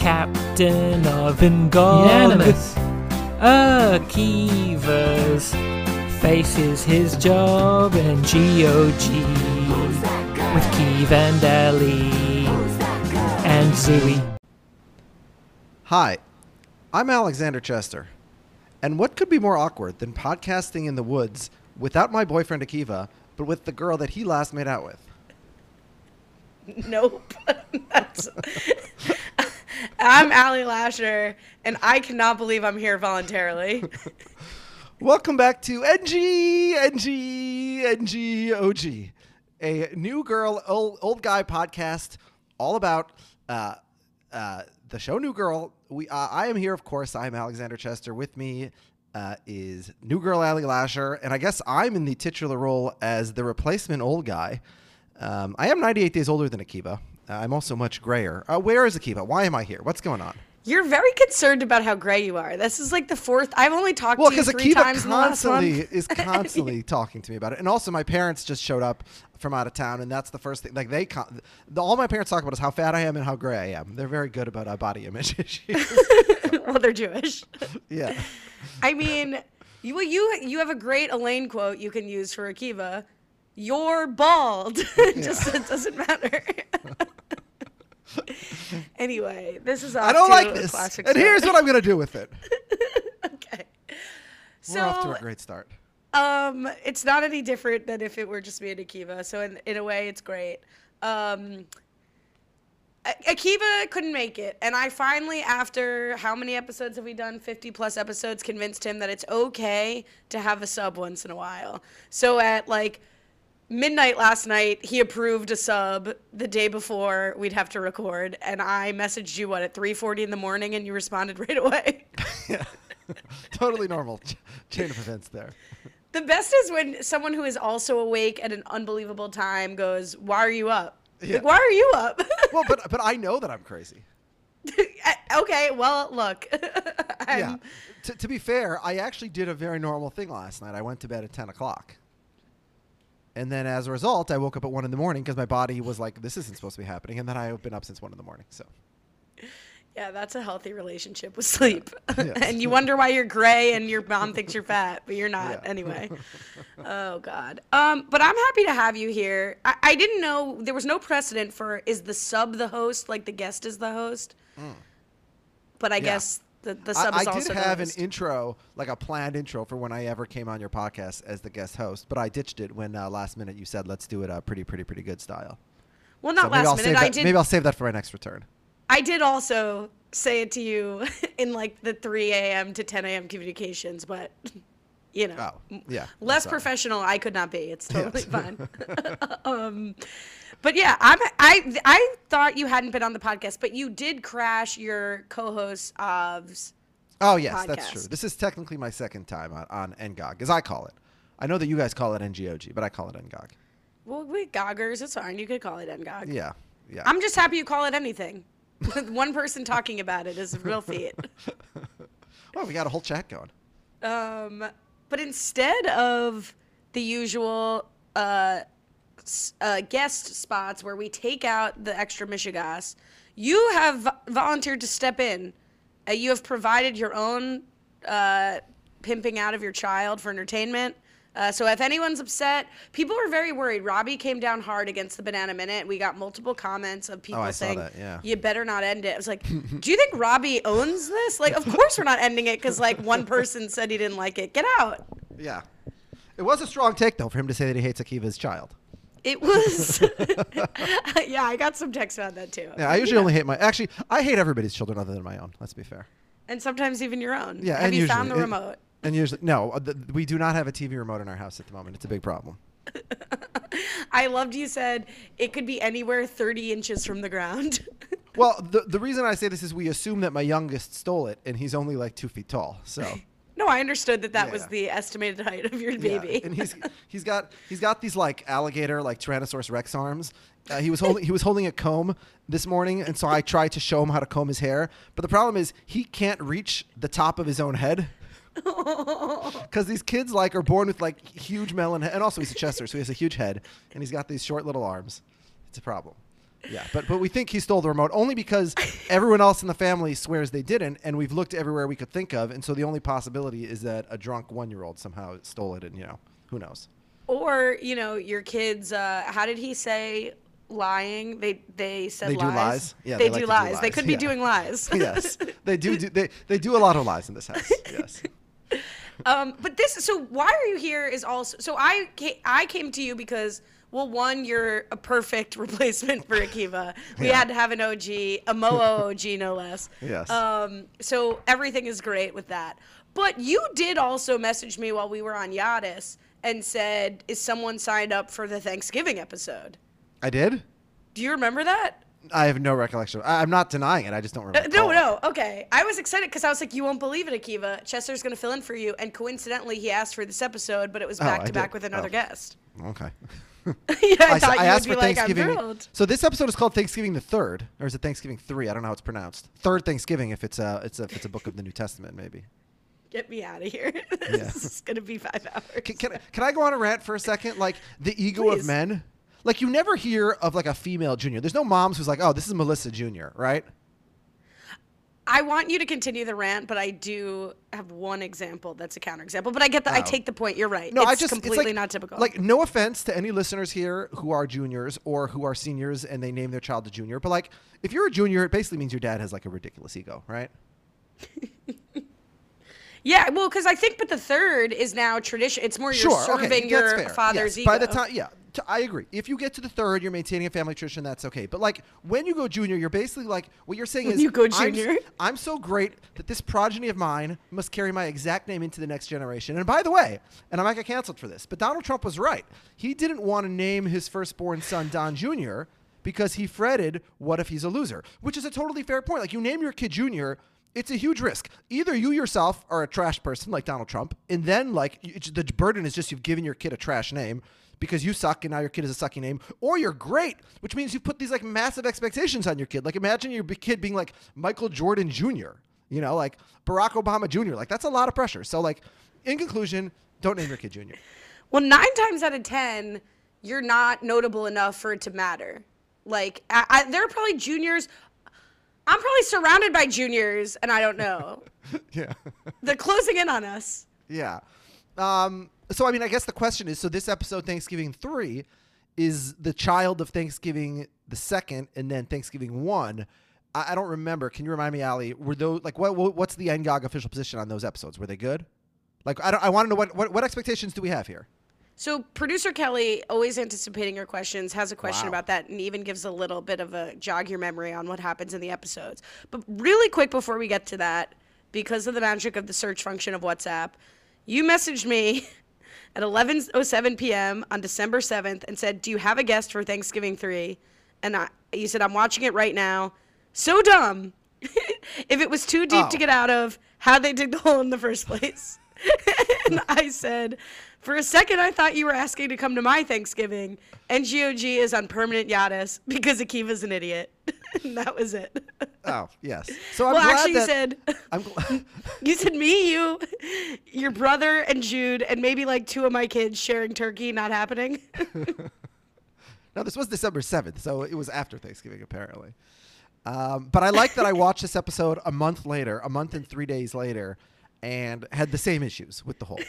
captain of Ingolimus. Unanimous. Akivas faces his job in GOG with Keeve and Ellie and Zooey. Hi, I'm Alexander Chester. And what could be more awkward than podcasting in the woods without my boyfriend Akiva, but with the girl that he last made out with? Nope. That's- I'm Allie Lasher, and I cannot believe I'm here voluntarily. Welcome back to NG, NG, NG, OG, a new girl, old, old guy podcast all about uh, uh, the show New Girl. We, uh, I am here, of course. I'm Alexander Chester. With me uh, is New Girl Allie Lasher, and I guess I'm in the titular role as the replacement old guy. Um, I am 98 days older than Akiva. Uh, I'm also much grayer. Uh, where is Akiva? Why am I here? What's going on? You're very concerned about how gray you are. This is like the fourth. I've only talked Well, to you three Akiva times in the last constantly month. is constantly talking to me about it, and also my parents just showed up from out of town, and that's the first thing. Like they, con- the, all my parents talk about is how fat I am and how gray I am. They're very good about uh, body image issues. well, they're Jewish. yeah, I mean, you well, you you have a great Elaine quote you can use for Akiva. You're bald. Just it doesn't matter. anyway, this is off I don't to like a this, classic and start. here's what I'm gonna do with it. okay. We're off to So, a great start. um, it's not any different than if it were just me and Akiva. So in in a way, it's great. Um, A- Akiva couldn't make it, and I finally, after how many episodes have we done? Fifty plus episodes, convinced him that it's okay to have a sub once in a while. So at like midnight last night, he approved a sub the day before we'd have to record, and I messaged you what at three forty in the morning, and you responded right away. yeah, totally normal ch- chain of events there. The best is when someone who is also awake at an unbelievable time goes, "Why are you up? Yeah. Like, why are you up?" Well, but but I know that I'm crazy. Uh, okay, well, look. Yeah. To, to be fair, I actually did a very normal thing last night. I went to bed at 10 o'clock. And then as a result, I woke up at 1 in the morning because my body was like, this isn't supposed to be happening. And then I've been up since 1 in the morning. So, Yeah, that's a healthy relationship with sleep. Yes. and you wonder why you're gray and your mom thinks you're fat, but you're not Yeah. anyway. oh God. Um, but I'm happy to have you here. I, I didn't know there was no precedent for is the sub the host like the guest is the host. But I guess the, the sub. I, is I also did have an intro, like a planned intro for when I ever came on your podcast as the guest host. But I ditched it when uh, last minute you said, let's do it uh, pretty, pretty, pretty good style. well, not I'll last minute. I that, did. Maybe I'll save that for my next return. I did also say it to you in like the 3 a.m. to 10 a.m. communications, but you know, Oh, yeah, less sorry. professional I could not be. It's totally Yes. fine. um, but yeah, I'm. I I thought you hadn't been on the podcast, but you did crash your co-host of's. Oh yes, that's true. This is technically my second time on, on NGOG, as I call it. I know that you guys call it NGOG, but I call it NGOG. Well, we Goggers. It's fine. You could call it NGOG. Yeah, yeah. I'm just happy you call it anything. One person talking about it is a real feat. well, we got a whole chat going. Um, but instead of the usual uh, uh, guest spots where we take out the extra Michigas, you have volunteered to step in. Uh, you have provided your own uh, pimping out of your child for entertainment. Uh, so if anyone's upset, people were very worried. Robbie came down hard against the Banana Minute. We got multiple comments of people Oh, saying, that, yeah. "You better not end it." I was like, "Do you think Robbie owns this?" Like, of course we're not ending it because like one person said he didn't like it. Get out. Yeah. It was a strong take, though, for him to say that he hates Akiva's child. It was. yeah, I got some texts about that too. Yeah, I usually only hate my. Actually, I hate everybody's children other than my own. Let's be fair. and sometimes even your own. Yeah, Have and you usually, found the and- remote? And usually, no, uh, th- we do not have a TV remote in our house at the moment. It's a big problem. I loved you said it could be anywhere 30 inches from the ground. Well, the the reason I say this is we assume that my youngest stole it, and he's only like two feet tall. So. no, I understood that that Yeah. was the estimated height of your baby. Yeah, and he's he's got he's got these like alligator like Tyrannosaurus Rex arms. Uh, he was holding he was holding a comb this morning, and so I tried to show him how to comb his hair. But the problem is he can't reach the top of his own head. Because these kids like are born with like huge melon head, and also he's a Chester, so he has a huge head, and he's got these short little arms. It's a problem. Yeah, but but we think he stole the remote only because everyone else in the family swears they didn't, and we've looked everywhere we could think of, and so the only possibility is that a drunk one-year-old somehow stole it, and you know, who knows? Or you know, your kids. Uh, how did he say? Lying. They they said They do lies. lies? Yeah, they, they do, like to do lies. They could be yeah. doing lies. yes, they do, do. They they do a lot of lies in this house. Yes. Um, but this, so why are you here? Is also so I came, I came to you because well, one, you're a perfect replacement for Akiva. We Yeah. had to have an OG, a Moa OG, no less. Yes. Um, so everything is great with that. But you did also message me while we were on Yadis and said, "Is someone signed up for the Thanksgiving episode?" I did. Do you remember that? I have no recollection. I, I'm not denying it. I just don't Uh, remember. no, no. Okay. I was excited because I was like, you won't believe it, Akiva. Chester's going to fill in for you. And coincidentally, he asked for this episode, but it was Oh, back I to back with another Oh. guest. Okay. yeah, I thought you asked would for be like, I'm Thanksgiving. thrilled. so this episode is called Thanksgiving the Third, or is it Thanksgiving Three? I don't know how it's pronounced. Third Thanksgiving, if it's a it's a if it's a book of the New Testament, maybe. Get me out of here. Yeah. this is going to be five hours. Can, can, I- can I go on a rant for a second? Like the ego Please. of men. Like you never hear of like a female junior. There's no moms who's like, oh, this is Melissa Junior, right? I want you to continue the rant, but I do have one example that's a counterexample. But I get that. I Oh. take the point. You're right. No, it's I just completely like, not typical. Like, no offense to any listeners here who are juniors or who are seniors and they name their child a junior, but like, if you're a junior, it basically means your dad has like a ridiculous ego, right? yeah, well, because I think, but the third is now tradition. It's more you're Sure, serving okay, your father's yes. ego. By the time, yeah, t- I agree. If you get to the third, you're maintaining a family tradition. That's okay. But like when you go junior, you're basically like what you're saying is you go I'm junior. I'm, so great that this progeny of mine must carry my exact name into the next generation. And by the way, and I might get canceled for this, but Donald Trump was right. He didn't want to name his firstborn son Don Jr. because he fretted, "What if he's a loser?" Which is a totally fair point. Like you name your kid Junior. It's a huge risk. Either you yourself are a trash person like Donald Trump, and then like the burden is just you've given your kid a trash name because you suck and now your kid is a sucky name, or you're great, which means you put these like massive expectations on your kid. Like imagine your kid being like Michael Jordan Jr., you know, like Barack Obama Jr. Like that's a lot of pressure. So like, in conclusion, don't name your kid Junior. Well, nine times out of ten, you're not notable enough for it to matter. Like, I, I, there are probably juniors. I'm probably surrounded by juniors, and I don't know. yeah. They're closing in on us. Yeah. Um, so I mean, I guess the question is: so this episode, Thanksgiving three, is the child of Thanksgiving the second, and then Thanksgiving one. I, I don't remember. Can you remind me, Ali? Were those like what? what what's the NGOG official position on those episodes? Were they good? Like I don't, I want to know what, what what expectations do we have here? So, producer Kelly, always anticipating your questions, has a question Wow. about that and even gives a little bit of a jog your memory on what happens in the episodes. But, really quick before we get to that, because of the magic of the search function of WhatsApp, you messaged me at 11:07 p.m. on December 7th and said, "Do you have a guest for Thanksgiving 3?" And I, you said, "I'm watching it right now." So dumb. if it was too deep to Oh. get out of, how'd they dig the hole in the first place? and I said, for a second, I thought you were asking to come to my Thanksgiving. And GOG is on permanent Yadis because Akiva's an idiot. and that was it. Oh yes. So I'm well, glad actually, you said I'm gl- you said me, you, your brother, and Jude, and maybe like two of my kids sharing turkey. Not happening. No, this was December 7th, so it was after Thanksgiving, apparently. Um, but I like that I watched this episode a month later, a month and three days later, and had the same issues with the whole.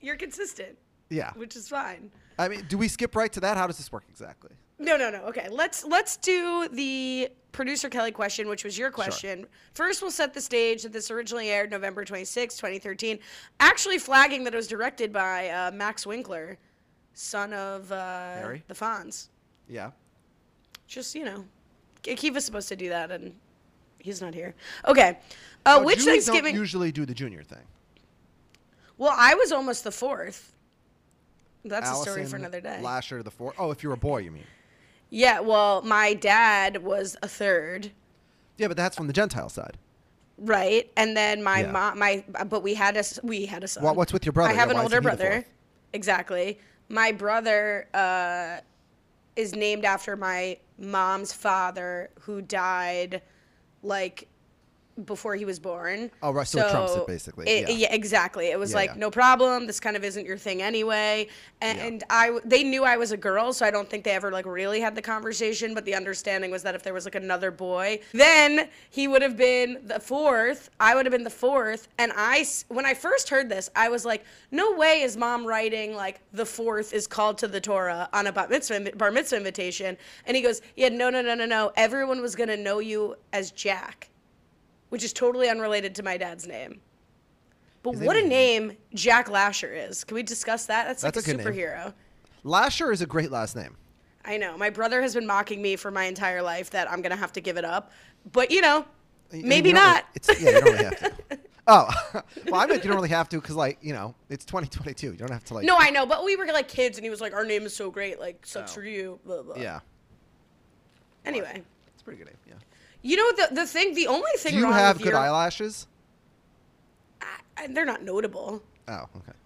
You're consistent, Yeah. which is fine. I mean, do we skip right to that? How does this work exactly? No, no, no. Okay, let's let's do the producer Kelly question, which was your question. First, we'll set the stage that this originally aired November 26, 2013. Actually, flagging that it was directed by uh, Max Winkler, son of uh, the Fonz. Yeah. Just you know, Akiva's supposed to do that, and he's not here. Okay, uh, which Thanksgiving? don't usually do the junior thing. well, I was almost the fourth. That's a story for another day. Lasher, the fourth. Oh, if you're a boy, you mean? Yeah, well, my dad was a third. Yeah, but that's from the Gentile side. Right, and then my Yeah. mom, my but we had a s- we had a son. What- what's with your brother? I have Yeah, an why older isn't he the brother. fourth? Exactly. My brother uh, is named after my mom's father, who died like before he was born. Oh, right, so it trumps it, basically, it- yeah. exactly. It was Yeah, like yeah. no problem. This kind of isn't your thing anyway. And, Yeah. and I, they knew I was a girl, so I don't think they ever like really had the conversation. But the understanding was that if there was like another boy, then he would have been the fourth. I would have been the fourth. And I, when I first heard this, I was like, no way is mom writing like the fourth is called to the Torah on a bar mitzvah, bar mitzvah invitation. And he goes, yeah, no, no, no, no, no. Everyone was gonna know you as Jack which is totally unrelated to my dad's name. But His what a name name Jack Lasher is. Can we discuss that? That's, That's like a a, good name. superhero. Lasher is a great last name. I know. My brother has been mocking me for my entire life that I'm going to have to give it up. But, you know, maybe don't really- It's, yeah, you don't really have to. Oh, well, I meant you don't really have to because, like, you know, it's 2022. You don't have to, like. no, I know. But we were like kids, and he was like, our name is so great. Like, sucks Oh. for you. Blah, blah. Yeah, Anyway. it's a pretty good name. Yeah. You know, the, the thing, the only thing Do you have good your, eyelashes? I- I- they're not notable. Oh, okay.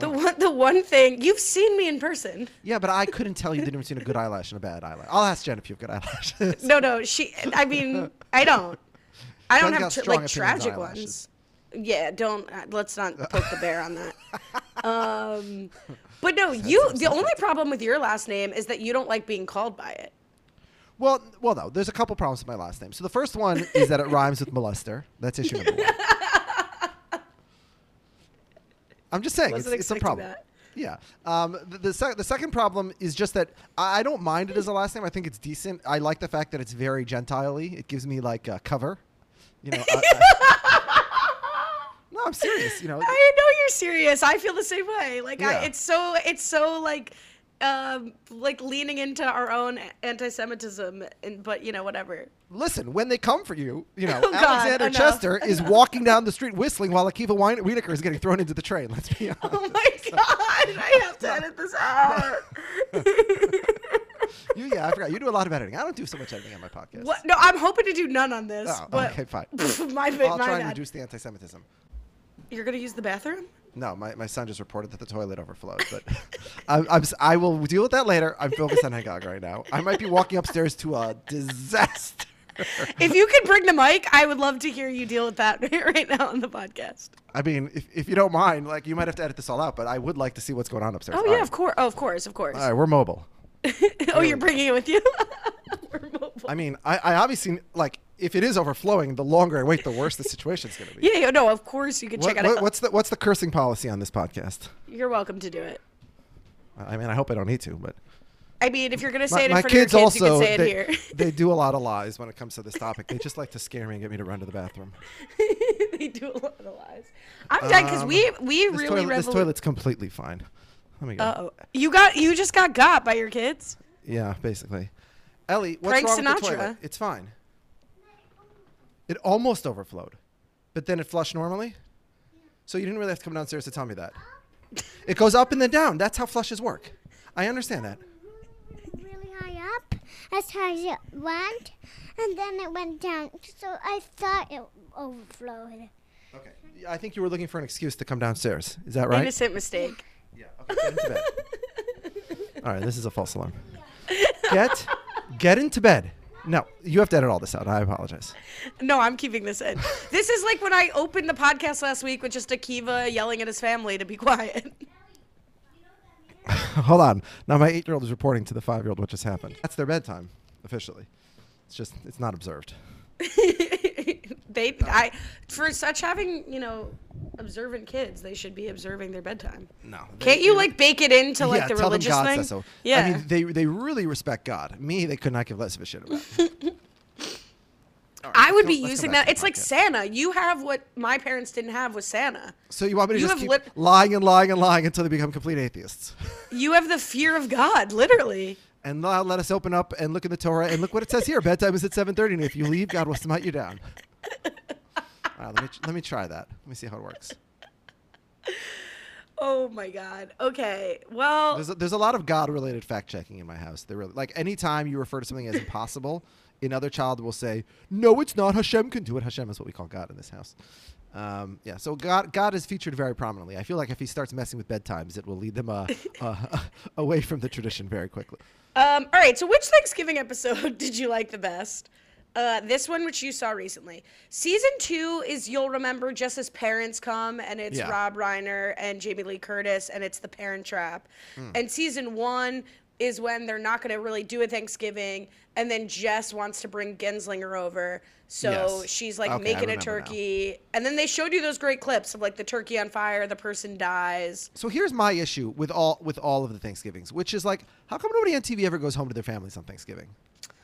The one, the one thing, you've seen me in person. Yeah, but I couldn't tell you the difference between a good eyelash and a bad eyelash. I'll ask Jen if you have good eyelashes. No, no, she. I mean, I don't. I don't have tr- strong like on tragic ones. Yeah, don't. Uh, let's not poke the bear on that. Um, but no, you. The only problem with your last name is that you don't like being called by it. Well, well, no. There's a couple problems with my last name. So the first one is that it rhymes with molester. That's issue number one. I'm just saying, it's, it's a problem. that. Yeah. Um, the the, sec- the second problem is just that I I don't mind it as a last name. I think it's decent. I like the fact that it's very gentile-y. It gives me like a cover. You know. I- I- no, I'm serious. You know. I know you're serious. I feel the same way. Like, Yeah. I, it's so. It's so like. Um, like leaning into our own anti-Semitism, and but you know whatever. Listen, when they come for you, you know, Oh, Alexander enough, Chester is walking down the street whistling while Akiva Wein- Wienerker is getting thrown into the train. Let's be honest. Oh my god! I have to edit this out. You, yeah, I forgot. You do a lot of editing. I don't do so much editing on my podcast. What? No, I'm hoping to do none on this. Oh, but okay, fine. my, I'll my try and reduce the anti-Semitism. You're gonna use the bathroom? No, my, my son just reported that the toilet overflowed, but I'm, I'm, I will deal with that later. I'm focused on Hagog right now. I might be walking upstairs to a disaster. If you could bring the mic, I would love to hear you deal with that right now on the podcast. I mean, if, if you don't mind, like you might have to edit this all out, but I would like to see what's going on upstairs. Oh All yeah, right. of course, oh, of course, of course. All right, we're mobile. oh, you're bringing it with you. I mean, I, I obviously like if it is overflowing, the longer I wait, the worse the situation's going to be. yeah, yeah, no, of course you can What- check what- out. what's the what's the cursing policy on this podcast? You're welcome to do it. I mean, I hope I don't need to, but I mean, if you're gonna my, say it in my front kids of your kids, also you can say it they, here. they do a lot of lies when it comes to this topic. They just like to scare me and get me to run to the bathroom. they do a lot of lies. I'm dead because Um, we we This, really toilet, this toilet's completely fine. Let me go. Uh-oh. You got you just got got by your kids. Yeah, basically. Ellie, what's Frank wrong with the toilet? It's fine. It almost overflowed, but then it flushed normally. So you didn't really have to come downstairs to tell me that. It goes up and then down. That's how flushes work. I understand that. really high up as high as it went, and then it went down. So I thought it overflowed. Okay. I think you were looking for an excuse to come downstairs. Is that right? Innocent mistake. Yeah. Okay. Get into bed. all right. This is a false alarm. Get, get into bed. No, you have to edit all this out. I apologize. No, I'm keeping this in. this is like when I opened the podcast last week with just Akiva yelling at his family to be quiet. Hold on. Now my eight-year-old is reporting to the five-year-old what just happened. That's their bedtime, officially. It's just it's not observed. they, I, for such having you know observant kids, they should be observing their bedtime. No. Can't you like bake it into like yeah, the tell religious them God thing? says so. Yeah. I mean, they they really respect God. Me, they could not give less of a shit about. Right, I would be using that. It's like podcast. Santa. You have what my parents didn't have was Santa. So you want me to you just keep lying and lying and lying until they become complete atheists? You have the fear of God, literally. And let us open up and look in the Torah and look what it says here. Bedtime is at 7:30, and if you leave, God will smite you down. Right, let me let me try that. Let me see how it works. Oh my God. Okay. Well, There's a, there's a lot of God-related fact checking in my house. They really like anytime you refer to something as impossible, another child will say, "No, it's not. Hashem can do it." Hashem is what we call God in this house. Um, yeah, so God God is featured very prominently. I feel like if he starts messing with bedtimes, it will lead them uh, uh, away from the tradition very quickly. Um, all right. So, which Thanksgiving episode did you like the best? Uh, this one, which you saw recently. Season two is you'll remember just as parents come, and it's Yeah. Rob Reiner and Jamie Lee Curtis, and it's the Parent Trap. And season one is when they're not going to really do a Thanksgiving, and then Jess wants to bring Genzlinger over, so Yes. she's like Okay, making a remember now. turkey, and then they showed you those great clips of like the turkey on fire, the person dies. So here's my issue with all with all of the Thanksgivings, which is like, how come nobody on TV ever goes home to their families on Thanksgiving?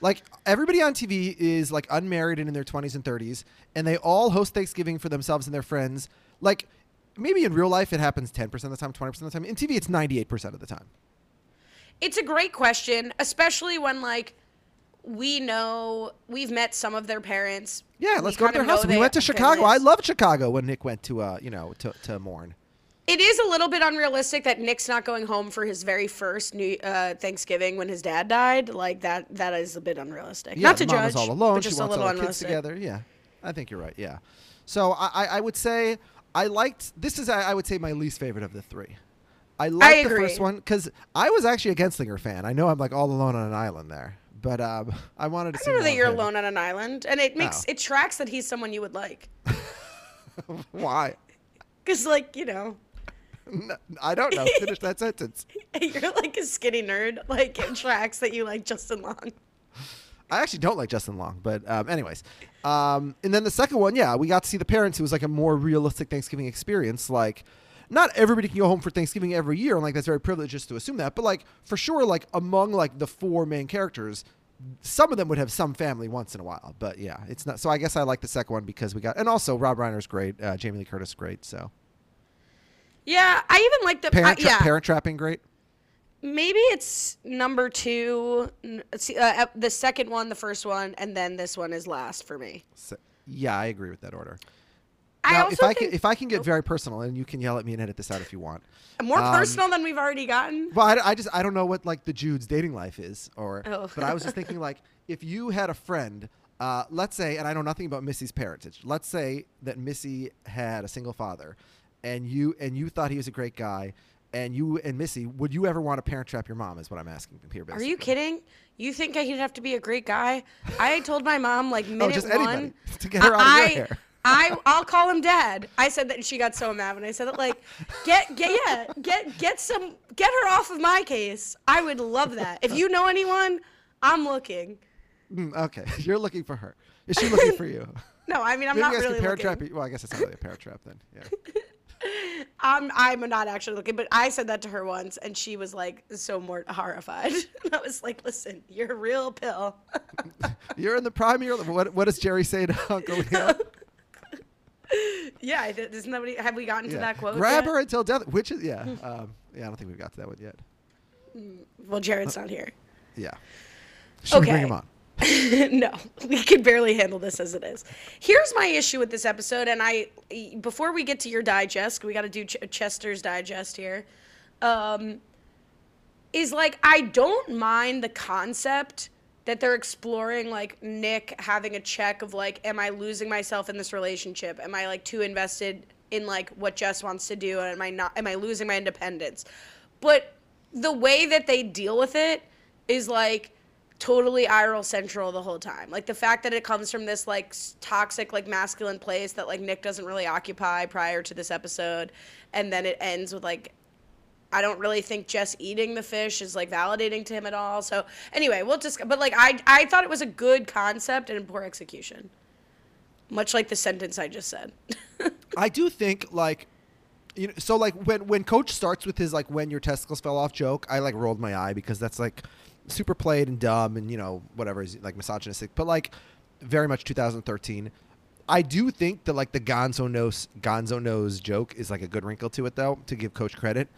Like everybody on TV is like unmarried and in their 20s and 30s, and they all host Thanksgiving for themselves and their friends. Like maybe in real life it happens 10% of the time, 20% of the time. In TV it's 98% of the time. It's a great question, especially when like we know we've met some of their parents. Yeah, let's go to their house. We went to Chicago. I loved Chicago when Nick went to uh, you know, to to mourn. It is a little bit unrealistic that Nick's not going home for his very first New uh, Thanksgiving when his dad died. Like that, that is a bit unrealistic. Yeah, not to the mom judge, all alone. but She just a wants little all the kids together. Yeah, I think you're right. Yeah. So I, I, I would say I liked this is I I would say my least favorite of the three. I liked the agree. first one because I was actually a Genzlinger fan. I know I'm like all alone on an island there, but um, I wanted to I see. don't know that you're him. alone on an island, and it makes Oh. it tracks that he's someone you would like. Why? Cause like you know, No, I don't know. Finish that sentence. you're like a skinny nerd. Like it tracks that you like Justin Long. I actually don't like Justin Long, but um, anyways. Um, and then the second one, yeah, we got to see the parents. It was like a more realistic Thanksgiving experience. Like, not everybody can go home for Thanksgiving every year, and like that's very privileged just to assume that. But like for sure, like among like the four main characters, some of them would have some family once in a while. But yeah, it's not. So I guess I like the second one because we got, and also Rob Reiner's great, uh, Jamie Lee Curtis great. So Yeah, I even like the parent, I- tra- yeah. parent trapping great. Maybe it's number two, see, uh, the second one, the first one, and then this one is last for me. So, yeah, I agree with that order. I Now, also if I think can, if I can get very personal, and you can yell at me and edit this out if you want. more um, personal than we've already gotten. Well, I, I just I don't know what like the Jude's dating life is, or Oh. but I was just thinking like if you had a friend, uh, let's say, and I know nothing about Missy's parentage. Let's say that Missy had a single father, and you and you thought he was a great guy, and you and Missy, would you ever want to parent trap your mom? Is what I'm asking here. Are you kidding? You think I'd have to be a great guy? I told my mom like minute Oh, just one to get her out of I, your hair. I I'll call him dad. I said that and she got so mad when I said that. Like, get get yeah, get get some get her off of my case. I would love that. If you know anyone, I'm looking. Mm, okay, you're looking for her. Is she looking for you? No, I mean I'm Maybe not you guys really can parent looking. trap. Well, I guess it's not really a parent trap then. Yeah. I'm I'm not actually looking, but I said that to her once, and she was like so more horrified. I was like, "Listen, you're a real pill." You're in the prime of your. What What does Jerry say to Uncle Leo? yeah, I th- isn't that what have we gotten to that quote? Grab yet? her until death. Which is yeah. Um, yeah, I don't think we've got to that one yet. Well, Jared's not here. Yeah. Should we bring Okay. him on? no, we can barely handle this as it is. Here's my issue with this episode, and I before we get to your digest, we got to do Ch- Chester's digest here. Um, is like I don't mind the concept that they're exploring, like Nick having a check of like, am I losing myself in this relationship? Am I like too invested in like what Jess wants to do, and am I not? Am I losing my independence? But the way that they deal with it is like totally Iroh central the whole time. Like the fact that it comes from this like toxic like masculine place that like Nick doesn't really occupy prior to this episode and then it ends with like I don't really think Jess eating the fish is like validating to him at all. So anyway, we'll just but like I I thought it was a good concept and poor execution. Much like the sentence I just said. I do think like you know so like when when coach starts with his like when your testicles fell off joke, I like rolled my eye because that's like super played and dumb and you know whatever is like misogynistic, but like very much 2013. I do think that like the Gonzo nose Gonzo nose joke is like a good wrinkle to it though to give coach credit.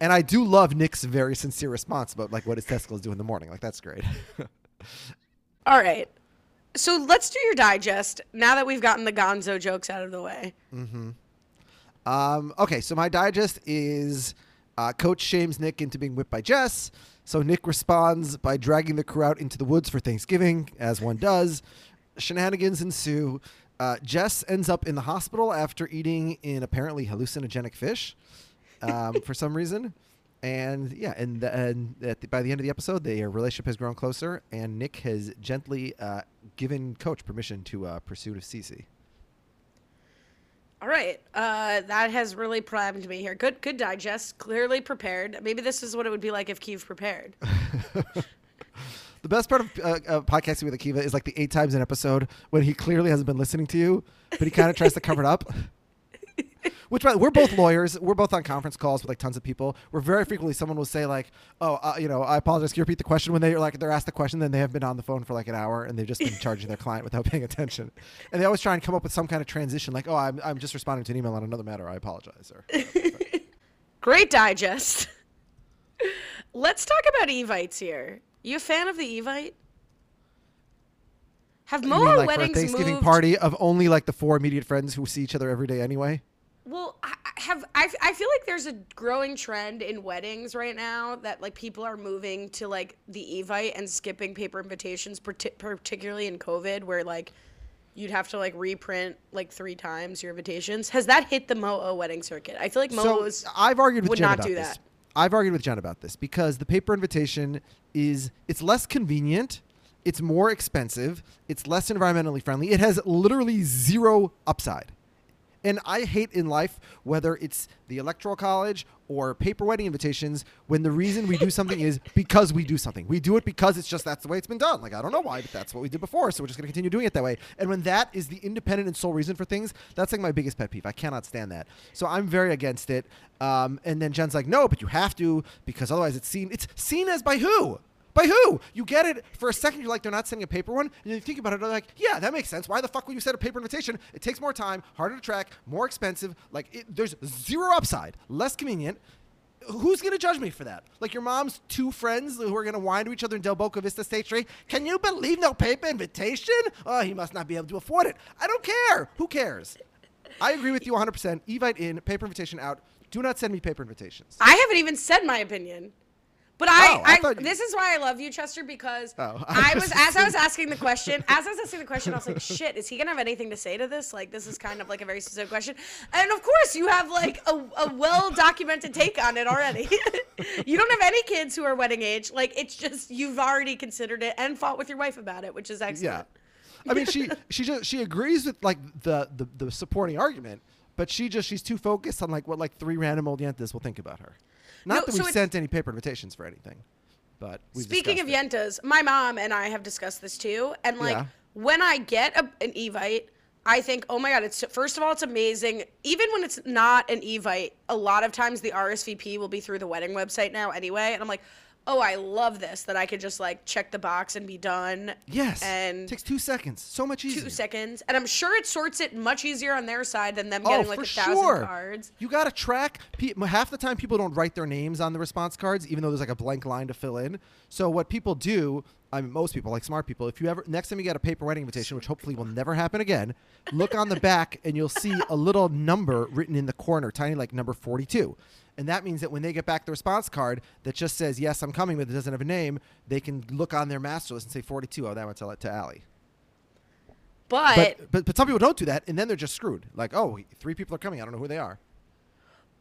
And I do love Nick's very sincere response about like what his testicles do in the morning. Like that's great. all right. So let's do your digest now that we've gotten the Gonzo jokes out of the way. Mm-hmm. Um, okay, so my digest is uh, Coach shames Nick into being whipped by Jess. So Nick responds by dragging the crew out into the woods for Thanksgiving, as one does. Shenanigans ensue. Uh, Jess ends up in the hospital after eating an apparently hallucinogenic fish um, for some reason. And yeah, and, the, and the, by the end of the episode, their relationship has grown closer, and Nick has gently uh, given Coach permission to uh, pursue Cece. All right, uh, that has really primed me here. Good, good digest. Clearly prepared. Maybe this is what it would be like if Keeve prepared. The best part of uh, podcasting with Akiva is like the eight times an episode when he clearly hasn't been listening to you, but he kind of tries to cover it up. Which by the we're both lawyers. We're both on conference calls with like tons of people. Where very frequently someone will say like, "Oh, uh, you know, I apologize. Can you repeat the question?" When they are like they're asked the question, then they have been on the phone for like an hour and they've just been charging their client without paying attention. And they always try and come up with some kind of transition, like, "Oh, I'm I'm just responding to an email on another matter. I apologize." Or Great digest. Let's talk about Evites here. You a fan of the Evite? Have more like for a weddings Thanksgiving moved? party of only like the four immediate friends who see each other every day anyway? Well, I have I, I feel like there's a growing trend in weddings right now that like people are moving to like the Evite and skipping paper invitations, parti- particularly in COVID, where like you'd have to like reprint like three times your invitations. Has that hit the Mo'o wedding circuit? I feel like Mo'o's So I've argued with would Jen not about do this. that. I've argued with Jen about this because the paper invitation is it's less convenient, it's more expensive, it's less environmentally friendly. It has literally zero upside. And I hate in life whether it's the electoral college or paper wedding invitations when the reason we do something is because we do something. We do it because it's just that's the way it's been done. Like I don't know why, but that's what we did before, so we're just going to continue doing it that way. And when that is the independent and sole reason for things, that's like my biggest pet peeve. I cannot stand that. So I'm very against it. Um, and then Jen's like, "No, but you have to because otherwise it's seen it's seen as by who?" By who? You get it for a second. You're like, they're not sending a paper one, and then you think about it. They're like, yeah, that makes sense. Why the fuck would you send a paper invitation? It takes more time, harder to track, more expensive. Like, it, there's zero upside, less convenient. Who's gonna judge me for that? Like your mom's two friends who are gonna whine to each other in Del Boca Vista State Street. Can you believe no paper invitation? Oh, he must not be able to afford it. I don't care. Who cares? I agree with you 100%. Evite in, paper invitation out. Do not send me paper invitations. I haven't even said my opinion. But I, Oh, I I, you- this is why I love you, Chester, because Oh, I I was was as I was asking the question, as I was asking the question, I was like, shit, is he gonna have anything to say to this? Like, this is kind of like a very specific question. And of course, you have like a, a well documented take on it already. you don't have any kids who are wedding age. Like, it's just you've already considered it and fought with your wife about it, which is excellent. Yeah. I mean, she she just she agrees with like the, the the supporting argument, but she just she's too focused on like what like three random old yentas will think about her. Not No, that we've it's- sent any paper invitations for anything, but Speaking of it. yentas, my mom and I have discussed this too. And like Yeah. when I get a, an evite, I think, oh my god, it's first of all, it's amazing. Even when it's not an evite, a lot of times the RSVP will be through the wedding website now anyway. And I'm like, oh, I love this that I could just like check the box and be done. yes, and takes two seconds, so much easier. two seconds. And I'm sure it sorts it much easier on their side than them Oh, getting like a thousand sure. cards. You got to track. Half the time, people don't write their names on the response cards, even though there's like a blank line to fill in. So what people do, I mean, most people, like smart people, if you ever next time you get a paper writing invitation, which hopefully will never happen again, look on the back and you'll see a little number written in the corner, tiny like number 42. And that means that when they get back the response card that just says yes, I'm coming, but it doesn't have a name, they can look on their master list and say 42. Oh, that went to to Allie. But, But, but but some people don't do that, and then they're just screwed. Like, oh, three people are coming. I don't know who they are.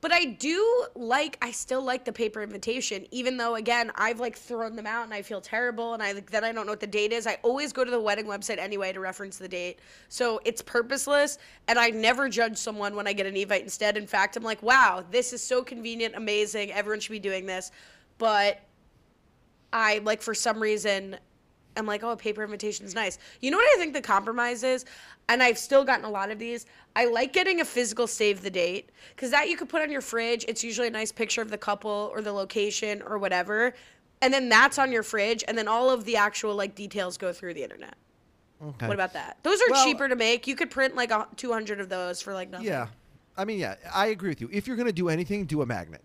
But I do like I still like the paper invitation, even though again I've like thrown them out and I feel terrible and I like then I don't know what the date is. I always go to the wedding website anyway to reference the date. So it's purposeless and I never judge someone when I get an evite instead. In fact, I'm like, wow, this is so convenient, amazing, everyone should be doing this. But I like for some reason I'm like, oh, a paper invitation is nice. You know what I think the compromise is? And I've still gotten a lot of these. I like getting a physical save the date because that you could put on your fridge. It's usually a nice picture of the couple or the location or whatever. And then that's on your fridge. And then all of the actual like details go through the internet. Okay. What about that? Those are Well- cheaper to make. You could print like a 200 of those for like nothing. Yeah, I mean, yeah, I agree with you. If you're gonna do anything, do a magnet.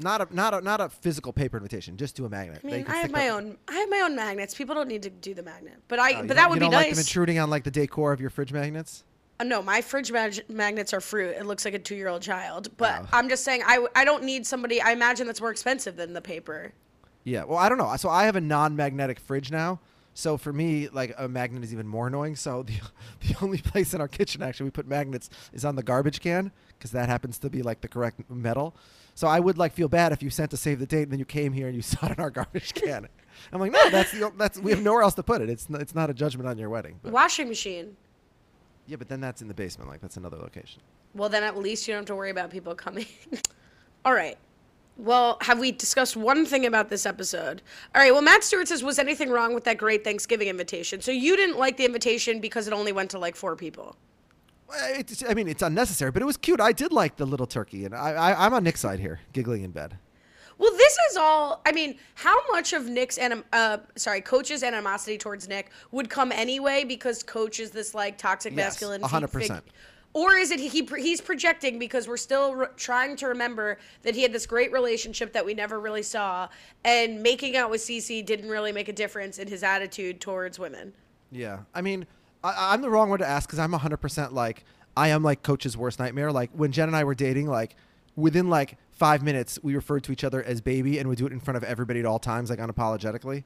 Not a not a not a physical paper invitation. Just do a magnet. I mean, I have my up- own. I have my own magnets. People don't need to do the magnet, but I. Oh, but that would you be don't nice. like them intruding on like the decor of your fridge magnets. Uh, no, my fridge mag- magnets are fruit. It looks like a two-year-old child. But Oh. I'm just saying, I, I don't need somebody. I imagine that's more expensive than the paper. Yeah. Well, I don't know. So I have a non-magnetic fridge now. So for me, like a magnet is even more annoying. So the the only place in our kitchen actually we put magnets is on the garbage can because that happens to be like the correct metal. So I would like feel bad if you sent to save the date and then you came here and you saw it in our garbage can. I'm like, no, that's the that's we have nowhere else to put it. It's n- it's not a judgment on your wedding. But, Washing machine. yeah, but then that's in the basement. Like that's another location. Well, then at least you don't have to worry about people coming. All right. Well, have we discussed one thing about this episode? All right. Well, Matt Stewart says, was anything wrong with that great Thanksgiving invitation? So you didn't like the invitation because it only went to like four people. It's, I mean, it's unnecessary, but it was cute. I did like the little turkey, and I, I I'm on Nick's side here, giggling in bed. Well, this is all. I mean, how much of Nick's anim- uh, sorry, coach's animosity towards Nick would come anyway because coach is this like toxic Yes, masculine, hundred percent. or is it he, he he's projecting because we're still re- trying to remember that he had this great relationship that we never really saw, and making out with Cece didn't really make a difference in his attitude towards women. Yeah, I mean, I, I'm the wrong one to ask because I'm 100% like I am like Coach's worst nightmare. Like when Jen and I were dating, like within like five minutes, we referred to each other as baby, and we do it in front of everybody at all times, like unapologetically.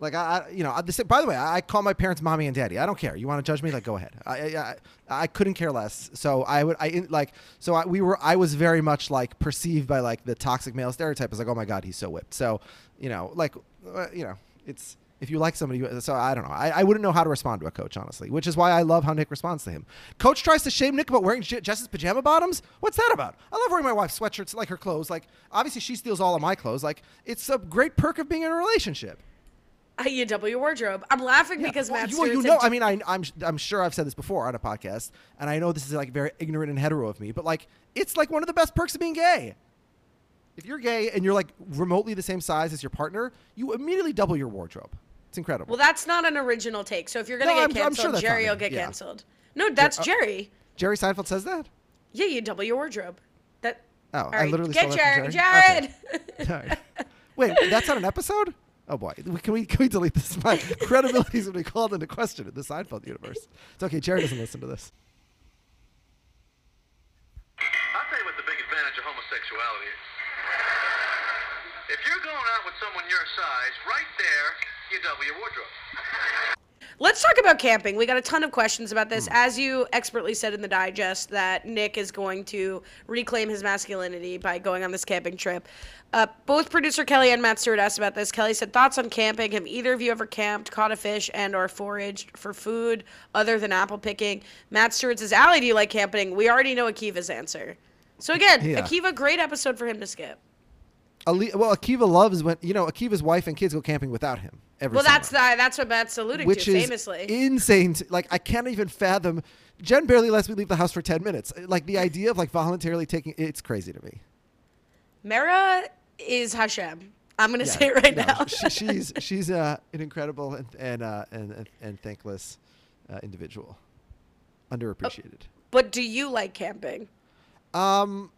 Like I, I you know, I, this, by the way, I call my parents mommy and daddy. I don't care. You want to judge me? Like go ahead. I, I, I, I couldn't care less. So I would, I like, so I, we were, I was very much like perceived by like the toxic male stereotype as like, oh my god, he's so whipped. So, you know, like, uh, you know, it's if you like somebody, so I don't know. I, I wouldn't know how to respond to a coach, honestly, which is why I love how Nick responds to him. Coach tries to shame Nick about wearing J- Jess's pajama bottoms. What's that about? I love wearing my wife's sweatshirts like her clothes. Like, obviously, she steals all of my clothes. Like, it's a great perk of being in a relationship. Uh, you double your wardrobe. I'm laughing because well, Matt you, well, you know, I mean, I, I'm I'm sure I've said this before on a podcast, and I know this is like very ignorant and hetero of me, but like, it's like one of the best perks of being gay. If you're gay and you're like remotely the same size as your partner, you immediately double your wardrobe. It's incredible. Well, that's not an original take. So if you're gonna No, get I'm- I'm canceled, sure Jerry will get Yeah. canceled. No, that's uh, Jerry. Jerry Seinfeld says that. Yeah, you double your wardrobe. That. Oh, All I literally get stole that from Jared. Jerry? Jared. All right. Wait, that's not an episode? Oh boy, can we can we delete this? My credibility is going to be called into question in the Seinfeld universe. It's okay. Jerry doesn't listen to this. I'll tell you what the big advantage of homosexuality is. If you're going out with someone your size, right there, you double your wardrobe. Let's talk about camping. We got a ton of questions about this. As you expertly said in the digest, that Nick is going to reclaim his masculinity by going on this camping trip. Uh, both producer Kelly and Matt Stewart asked about this. Kelly said, "Thoughts on camping? Have either of you ever camped, caught a fish, and/or foraged for food other than apple picking?" Matt Stewart says, "Allie, do you like camping?" We already know Akiva's answer. So again, Yeah. Akiva, great episode for him to skip. Ali- well, Akiva loves when you know Akiva's wife and kids go camping without him every. Well, summer, that's the, that's what Matt's alluding which to is famously. insane. To, like I can't even fathom. Jen barely lets me leave the house for ten minutes. Like the idea of like voluntarily taking it's crazy to me. Mara is Hashem. I'm gonna Yeah, say it right no, now. she, she's she's uh, an incredible and and uh, and, and, thankless uh, individual, underappreciated. but do you like camping? Um,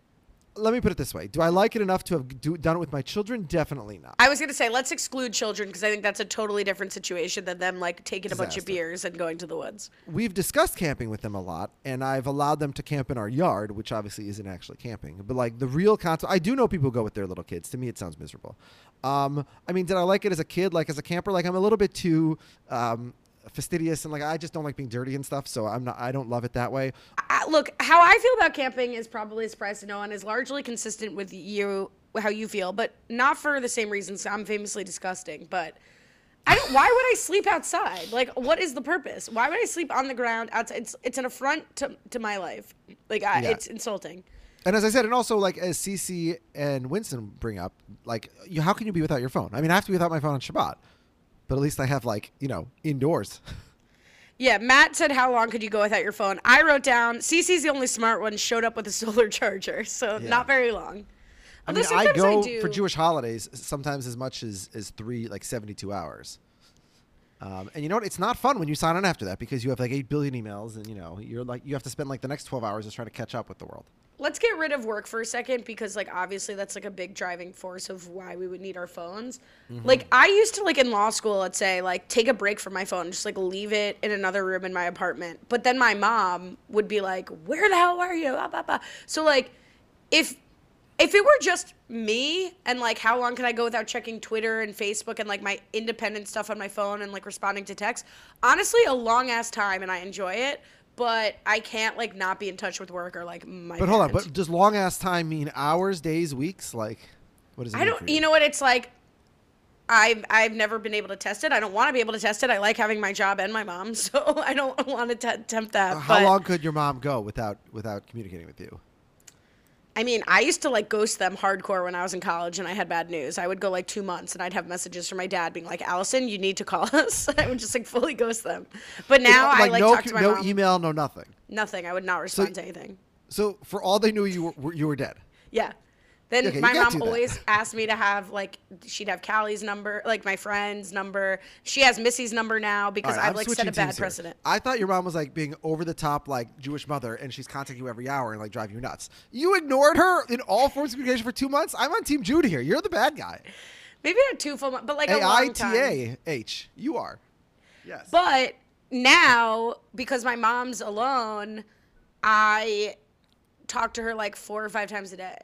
let me put it this way: Do I like it enough to have do, done it with my children? Definitely not. I was gonna say let's exclude children because I think that's a totally different situation than them like taking a bunch of beers and going to the woods. We've discussed camping with them a lot, and I've allowed them to camp in our yard, which obviously isn't actually camping. But like the real concept, I do know people go with their little kids. To me, it sounds miserable. Um, I mean, did I like it as a kid? Like as a camper, like I'm a little bit too um, fastidious, and like I just don't like being dirty and stuff. So I'm not. I don't love it that way. I, look, how I feel about camping is probably a surprise to no one. Is largely consistent with you how you feel, but not for the same reasons. I'm famously disgusting, but. I don't, why would I sleep outside? Like, what is the purpose? Why would I sleep on the ground outside? It's, it's an affront to, to my life. Like, I, Yeah. it's insulting. And as I said, and also like as Cece and Winston bring up, like you, how can you be without your phone? I mean, I have to be without my phone on Shabbat, but at least I have like you know indoors. Yeah, Matt said, "How long could you go without your phone?" I wrote down. Cece's the only smart one. Showed up with a solar charger, so Yeah. not very long. I mean, I go do. for Jewish holidays sometimes as much as as three like seventy two hours. Um, and you know what? It's not fun when you sign on after that because you have like eight billion emails, and you know you're like you have to spend like the next twelve hours just trying to catch up with the world. Let's get rid of work for a second because, like, obviously that's like a big driving force of why we would need our phones. Mm-hmm. Like, I used to like in law school, let's say, like take a break from my phone, just like leave it in another room in my apartment. But then my mom would be like, "Where the hell are you?" Blah, blah, blah. So like, if if it were just me and like how long can I go without checking Twitter and Facebook and like my independent stuff on my phone and like responding to texts, honestly, a long ass time and I enjoy it. But I can't like not be in touch with work or like my. But hold on, but does long ass time mean hours, days, weeks? Like, what does it I mean don't. for You know what? It's like I've I've never been able to test it. I don't want to be able to test it. I like having my job and my mom, so I don't want to t- attempt that. How long could your mom go without without communicating with you? I mean, I used to like ghost them hardcore when I was in college and I had bad news. I would go like two months and I'd have messages from my dad being like, "Allison, you need to call us." I would just like fully ghost them. But now I like no talk to my no mom. email, no nothing. Nothing. I would not respond to anything. So for all they knew, you were you were dead. Yeah. Then Okay, my mom always asked me to have like she'd have Callie's number, like my friend's number. She has Missy's number now because right, I've I'm like set a bad teams here. precedent. I thought your mom was like being over the top, like Jewish mother, and she's contacting you every hour and like driving you nuts. You ignored her in all forms of communication for two months. I'm on Team Judy here. You're the bad guy. Maybe not two full months, but like A a I long T time. A H. You are. Yes. But now, because my mom's alone, I talk to her like four or five times a day,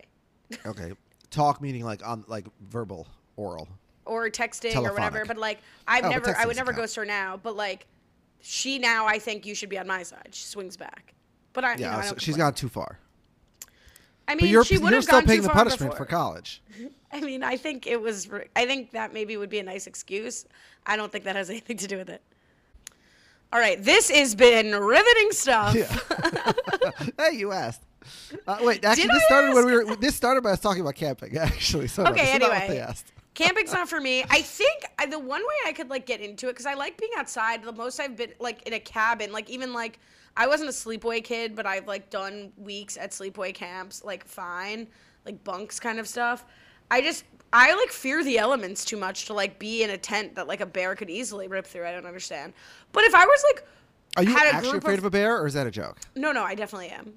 okay. Talk meaning like on like verbal, oral. or texting or whatever. But like, I've Oh, never, I would never count. ghost her now. But like, she now, I think you should be on my side. She swings back. But I, you Yeah. know, I so she's gone too far. I But mean, you're she would you're have still gone paying too the far punishment before. for college. I mean, I think it was. I think that maybe would be a nice excuse. I don't think that has anything to do with it. All right, this has been riveting stuff. Yeah. hey, you asked. Uh, wait, actually, Did this I started when we were. This started by us talking about camping. Actually, so Okay, this is not what anyway. Camping's not for me. I think I, the one way I could like get into it because I like being outside. The most I've been like in a cabin, like even like I wasn't a sleepaway kid, but I've like done weeks at sleepaway camps, like fine, like bunks kind of stuff. I just I like fear the elements too much to like be in a tent that like a bear could easily rip through. I don't understand. But if I was like, Are you actually afraid of- of a bear, or is that a joke? no, no, I definitely am.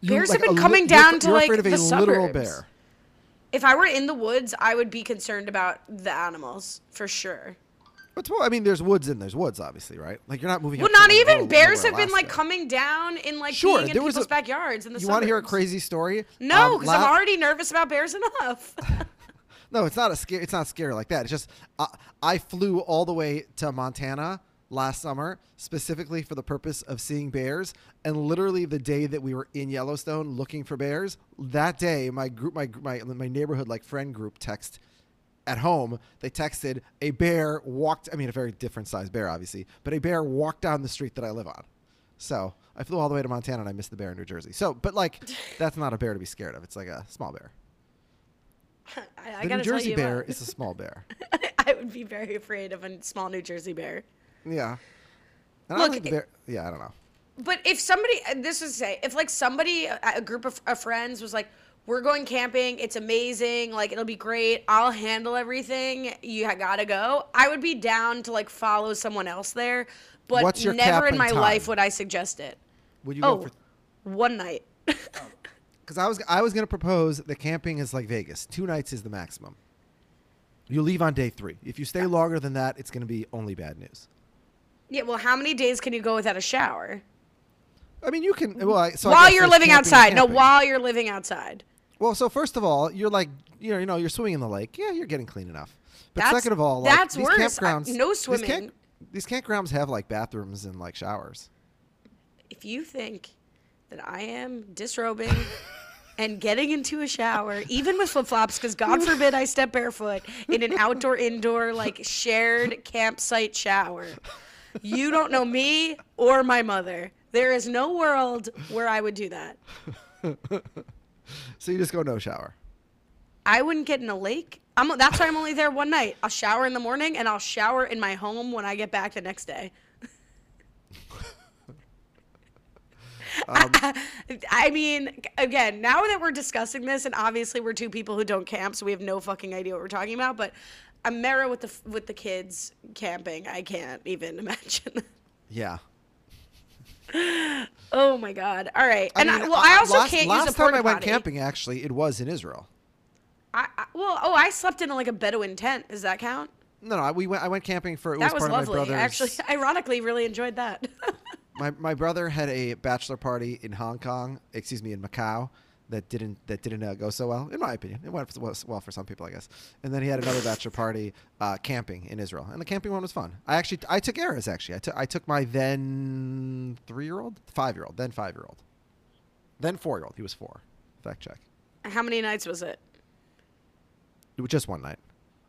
You, Bears have been a coming li- you're down af- to, you're like, afraid of a the literal suburbs. bear. If I were in the woods, I would be concerned about the animals for sure. What's more, I mean, there's woods and there's woods, obviously, right? Like you're not moving. Well, not like, even bears have been like coming down in like Sure, being in there was people's a- backyards in the You want to hear a crazy story? No, Um, because I'm already nervous about bears enough. No, it's not a scare. It's not scary like that. It's just uh, I flew all the way to Montana last summer specifically for the purpose of seeing bears. And literally the day that we were in Yellowstone looking for bears, that day my group, my my my neighborhood like friend group text at home. They texted a bear walked. I mean, a very different sized bear, obviously, but a bear walked down the street that I live on. So I flew all the way to Montana and I missed the bear in New Jersey. So, but like, that's not a bear to be scared of. It's like a small bear. I, I The New Jersey bear uh, is a small bear. I would be very afraid of a small New Jersey bear. Yeah. And I Look, don't think the yeah, I don't know. But if somebody, this is say, if like somebody, a group of, of friends was like, "We're going camping. It's amazing. Like it'll be great. I'll handle everything. You gotta go." I would be down to like follow someone else there, but What's your never in my time? life would I suggest it. Would you Oh, go for? one night. Because I was I was gonna propose that camping is like Vegas. Two nights is the maximum. You leave on day three. If you stay longer than that, it's gonna be only bad news. Yeah. Well, how many days can you go without a shower? I mean, you can. Well, I, so while you're living camping outside. No, while you're living outside. Well, so first of all, you're like you know, you know, you're swimming in the lake. Yeah, you're getting clean enough. But That's- second of all, like, that's these worse. I- campgrounds, no these camp- swimming. These campgrounds have like bathrooms and like showers. if you think that I am disrobing and getting into a shower, even with flip flops, because God forbid I step barefoot in an outdoor, indoor, like shared campsite shower, you don't know me or my mother. There is no world where I would do that. So you just go no shower. I wouldn't get in a lake. I'm, that's why I'm only there one night. I'll shower in the morning and I'll shower in my home when I get back the next day. Um, I mean, again, now that we're discussing this, and obviously we're two people who don't camp, so we have no fucking idea what we're talking about. But Amera with the with the kids camping, I can't even imagine. Yeah. oh my god! All right, I and mean, I, well, I also last, can't last use a time I went camping, actually, it was in Israel. I, I, well, oh, I slept in like a Bedouin tent. Does that count? No, no, we went. I went camping for. It That was was part of my lovely. Actually, ironically, really enjoyed that. my my brother had a bachelor party in Hong Kong. Excuse me, in Macau. That didn't that didn't uh, go so well, in my opinion. It went well for some people, I guess. And then he had another bachelor party uh, camping in Israel, and the camping one was fun. I actually I took Erez actually. I took I took my then three year old, five year old, then five year old, then four year old. He was four. Fact check. How many nights was it? It was just one night.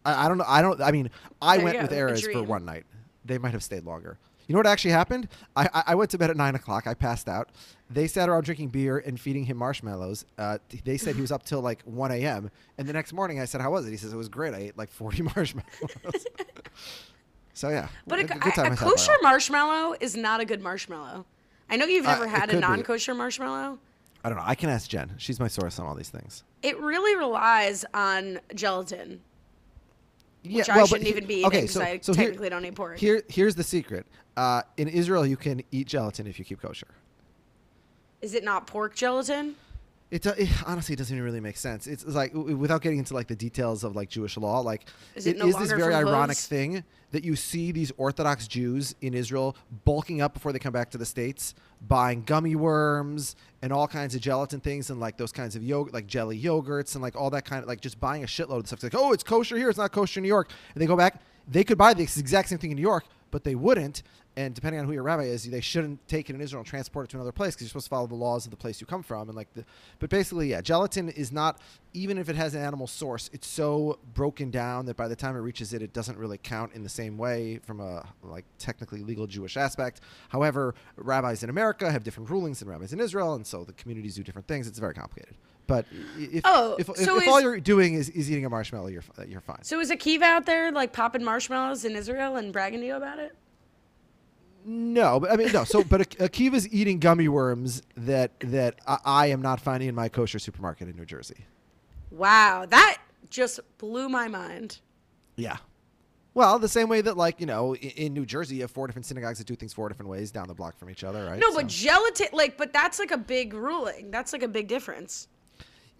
I, I don't know. I don't. I mean, I There went with Erez for one night. They might have stayed longer. You know what actually happened? I, I, I went to bed at nine o'clock. I passed out. They sat around drinking beer and feeding him marshmallows. Uh, th- they said he was up till like one a.m. And the next morning, I said, "How was it?" He says, "It was great. I ate like forty marshmallows." so yeah, But a, good a- time a I had kosher marshmallow is not a good marshmallow. I know you've Uh, never it had a non-kosher marshmallow. I don't know. I can ask Jen. She's my source on all these things. It really relies on gelatin, Yeah, which I well, but shouldn't he- even be eating okay, because so, I so here- don't eat pork. Here, here's the secret. Uh, in Israel, you can eat gelatin if you keep kosher. Is it not pork gelatin? It, do- it honestly doesn't even really make sense. It's, it's like w- without getting into like the details of like Jewish law, like Is it it no is this very ironic thing that you see these Orthodox Jews in Israel bulking up before they come back to the states, buying gummy worms and all kinds of gelatin things and like those kinds of yogurt, like jelly yogurts and like all that kind of like just buying a shitload of stuff. It's like, oh, it's kosher here, it's not kosher in New York, and they go back. They could buy the exact same thing in New York, but they wouldn't. And depending on who your rabbi is, they shouldn't take it in Israel and transport it to another place because you're supposed to follow the laws of the place you come from. And like, the, but basically, yeah, gelatin is not even if it has an animal source, it's so broken down that by the time it reaches it, it doesn't really count in the same way from a like technically legal Jewish aspect. However, rabbis in America have different rulings than rabbis in Israel, and so the communities do different things. It's very complicated. But if Oh, if, if, so if all you're doing is, is eating a marshmallow, you're you're fine. So is Akiva out there like popping marshmallows in Israel and bragging to you about it? No, but I mean no. So, but Ak- Akiva's eating gummy worms that that I, I am not finding in my kosher supermarket in New Jersey. Wow, that just blew my mind. Yeah. Well, the same way that like you know in, in New Jersey you have four different synagogues that do things four different ways down the block from each other, right? No, but gelatin, like, but that's like a big ruling. That's like a big difference.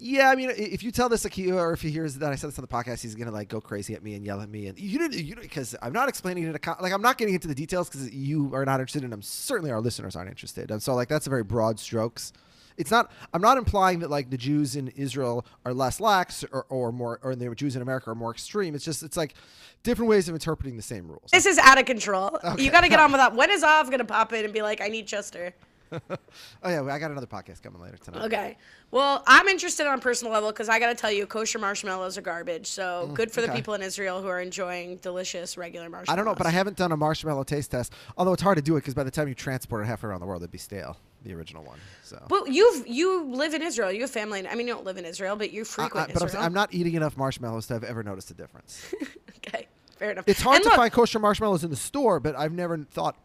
Yeah, I mean, if you tell this Akiva or if he hears that I said this on the podcast, he's gonna like go crazy at me and yell at me, and you didn't, you because I'm not explaining it. Like I'm not getting into the details because you are not interested, and I'm certainly our listeners aren't interested. And so like that's a very broad strokes. It's not. I'm not implying that like the Jews in Israel are less lax or, or more, or the Jews in America are more extreme. It's just it's like different ways of interpreting the same rules. This is out of control. Okay. You got to get on with that. When is Av gonna pop in and be like, "I need Chester"? Oh yeah, I got another podcast coming later tonight. Okay. Well, I'm interested on a personal level because I got to tell you, kosher marshmallows are garbage. So good for the Mm, people in Israel who are enjoying delicious regular marshmallows. I don't know, but I haven't done a marshmallow taste test. Although it's hard to do it because by the time you transport it halfway around the world, it'd be stale. The original one. So. But you've you live in Israel. You have family. in- I mean, you don't live in Israel, but you I- frequent I- but I'm, I'm not eating enough marshmallows to have ever noticed a difference. okay, fair enough. It's hard And to look, find kosher marshmallows in the store, but I've never thought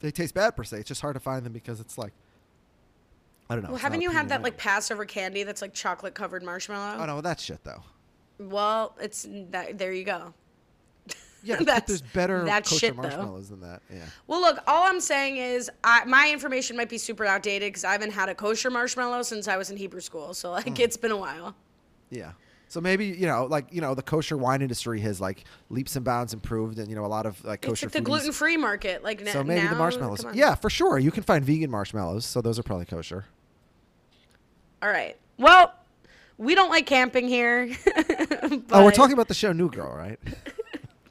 they taste bad per se. It's just hard to find them because it's like I don't know. Well, haven't you had that like Passover candy that's like chocolate covered marshmallow? Oh no, that's shit though. Well, it's that. There you go. Yeah, but That's- there's better that's kosher shit, though. marshmallows than that. Yeah. Well, look, all I'm saying is I, my information might be super outdated because I haven't had a kosher marshmallow since I was in Hebrew school. So like, Mm. it's been a while. Yeah. So maybe you know, like you know, the kosher wine industry has like leaps and bounds improved, and you know, a lot of like It's kosher like the gluten free market. Like n- So maybe now, the marshmallows. come on. Yeah, for sure. You can find vegan marshmallows, so those are probably kosher. All right. Well, we don't like camping here. oh, we're talking about the show New Girl, right?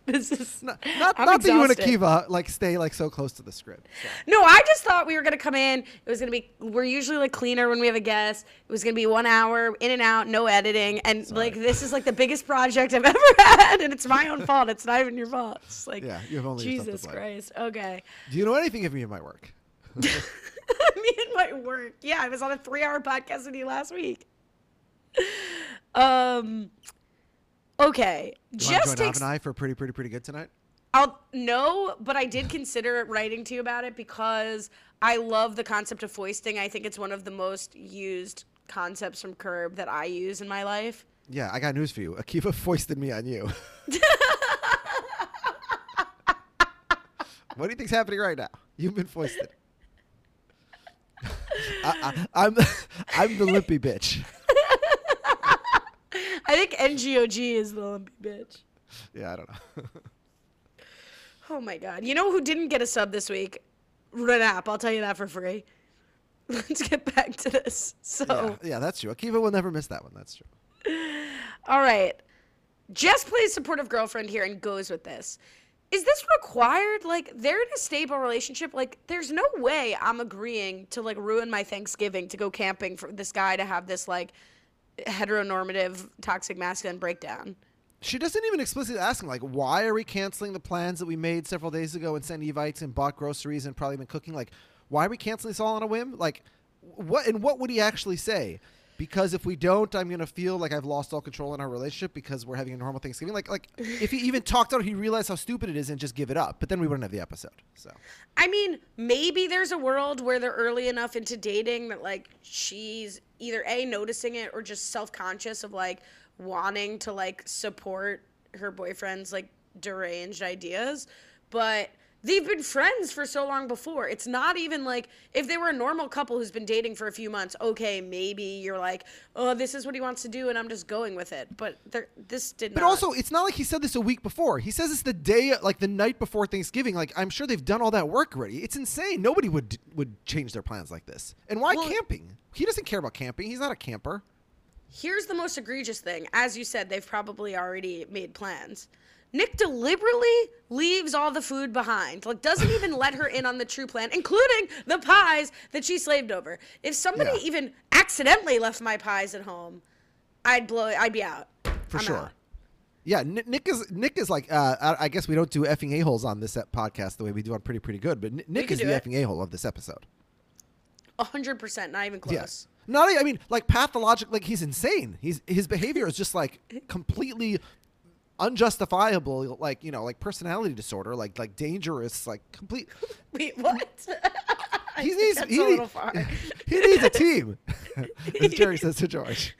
This is not not, I'm not that you and exhausted. Akiva like stay like so close to the script. so. No, I just thought we were gonna come in. It was gonna be. We're usually like cleaner when we have a guest. It was gonna be one hour in and out, no editing, and like this is like the biggest project I've ever had, and it's my own fault. It's not even your fault. It's like Yeah, you have only Jesus. Christ. Okay. Do you know anything of me and my work? Me and my work. Yeah, I was on a three-hour podcast with you last week. Um. Okay. You Just join takes. and I for pretty, pretty, pretty good tonight? I'll no, but I did consider writing to you about it because I love the concept of foisting. I think it's one of the most used concepts from Curb that I use in my life. Yeah, I got news for you. Akiva foisted me on you. what do you think's happening right now? You've been foisted. I, I, I'm I'm the limpy bitch. I think NGOG is the lumpy bitch. Yeah, I don't know. Oh my god. You know who didn't get a sub this week? Renap. I'll tell you that for free. Let's get back to this. So, yeah, yeah, that's true. Akiva will never miss that one. That's true. all right. Jess plays supportive girlfriend here and goes with this. Is this required? Like, they're in a stable relationship. Like, there's no way I'm agreeing to like ruin my Thanksgiving to go camping for this guy to have this like heteronormative toxic masculine breakdown. she doesn't even explicitly ask him like, why are we canceling the plans that we made several days ago and sent Evites and bought groceries and probably been cooking? Like, why are we canceling this all on a whim? Like, what and what would he actually say? Because if we don't, I'm gonna feel like I've lost all control in our relationship because we're having a normal Thanksgiving. Like, like if he even talked out, he realized how stupid it is and just give it up. But then we wouldn't have the episode. So I mean, maybe there's a world where they're early enough into dating that like she's either a noticing it or just self-conscious of like wanting to like support her boyfriend's like deranged ideas, but they've been friends for so long before. It's not even like if they were a normal couple who's been dating for a few months, okay, maybe you're like, "Oh, this is what he wants to do and I'm just going with it." But this did not But not. also, it's not like he said this a week before. He says this the day, like the night before Thanksgiving. Like I'm sure they've done all that work already. It's insane. Nobody would would change their plans like this. And why Well- camping? He doesn't care about camping. He's not a camper. Here's the most egregious thing. As you said, they've probably already made plans. Nick deliberately leaves all the food behind. Like doesn't even let her in on the true plan, including the pies that she slaved over. If somebody Yeah. even accidentally left my pies at home, I'd blow I'd be out. For I'm sure. out. Yeah, Nick, is Nick is like. Uh, I, I guess we don't do effing a holes on this podcast the way we do on Pretty Pretty Good, but Nick, is the it. effing a hole of this episode. A hundred percent, not even close. Yes. Not. I mean, like pathologic. Like he's insane. He's his behavior is just like completely unjustifiable. Like you know, like personality disorder. Like like dangerous. Like complete. Wait, what? He needs. he, a he needs a team. As Jerry says to George.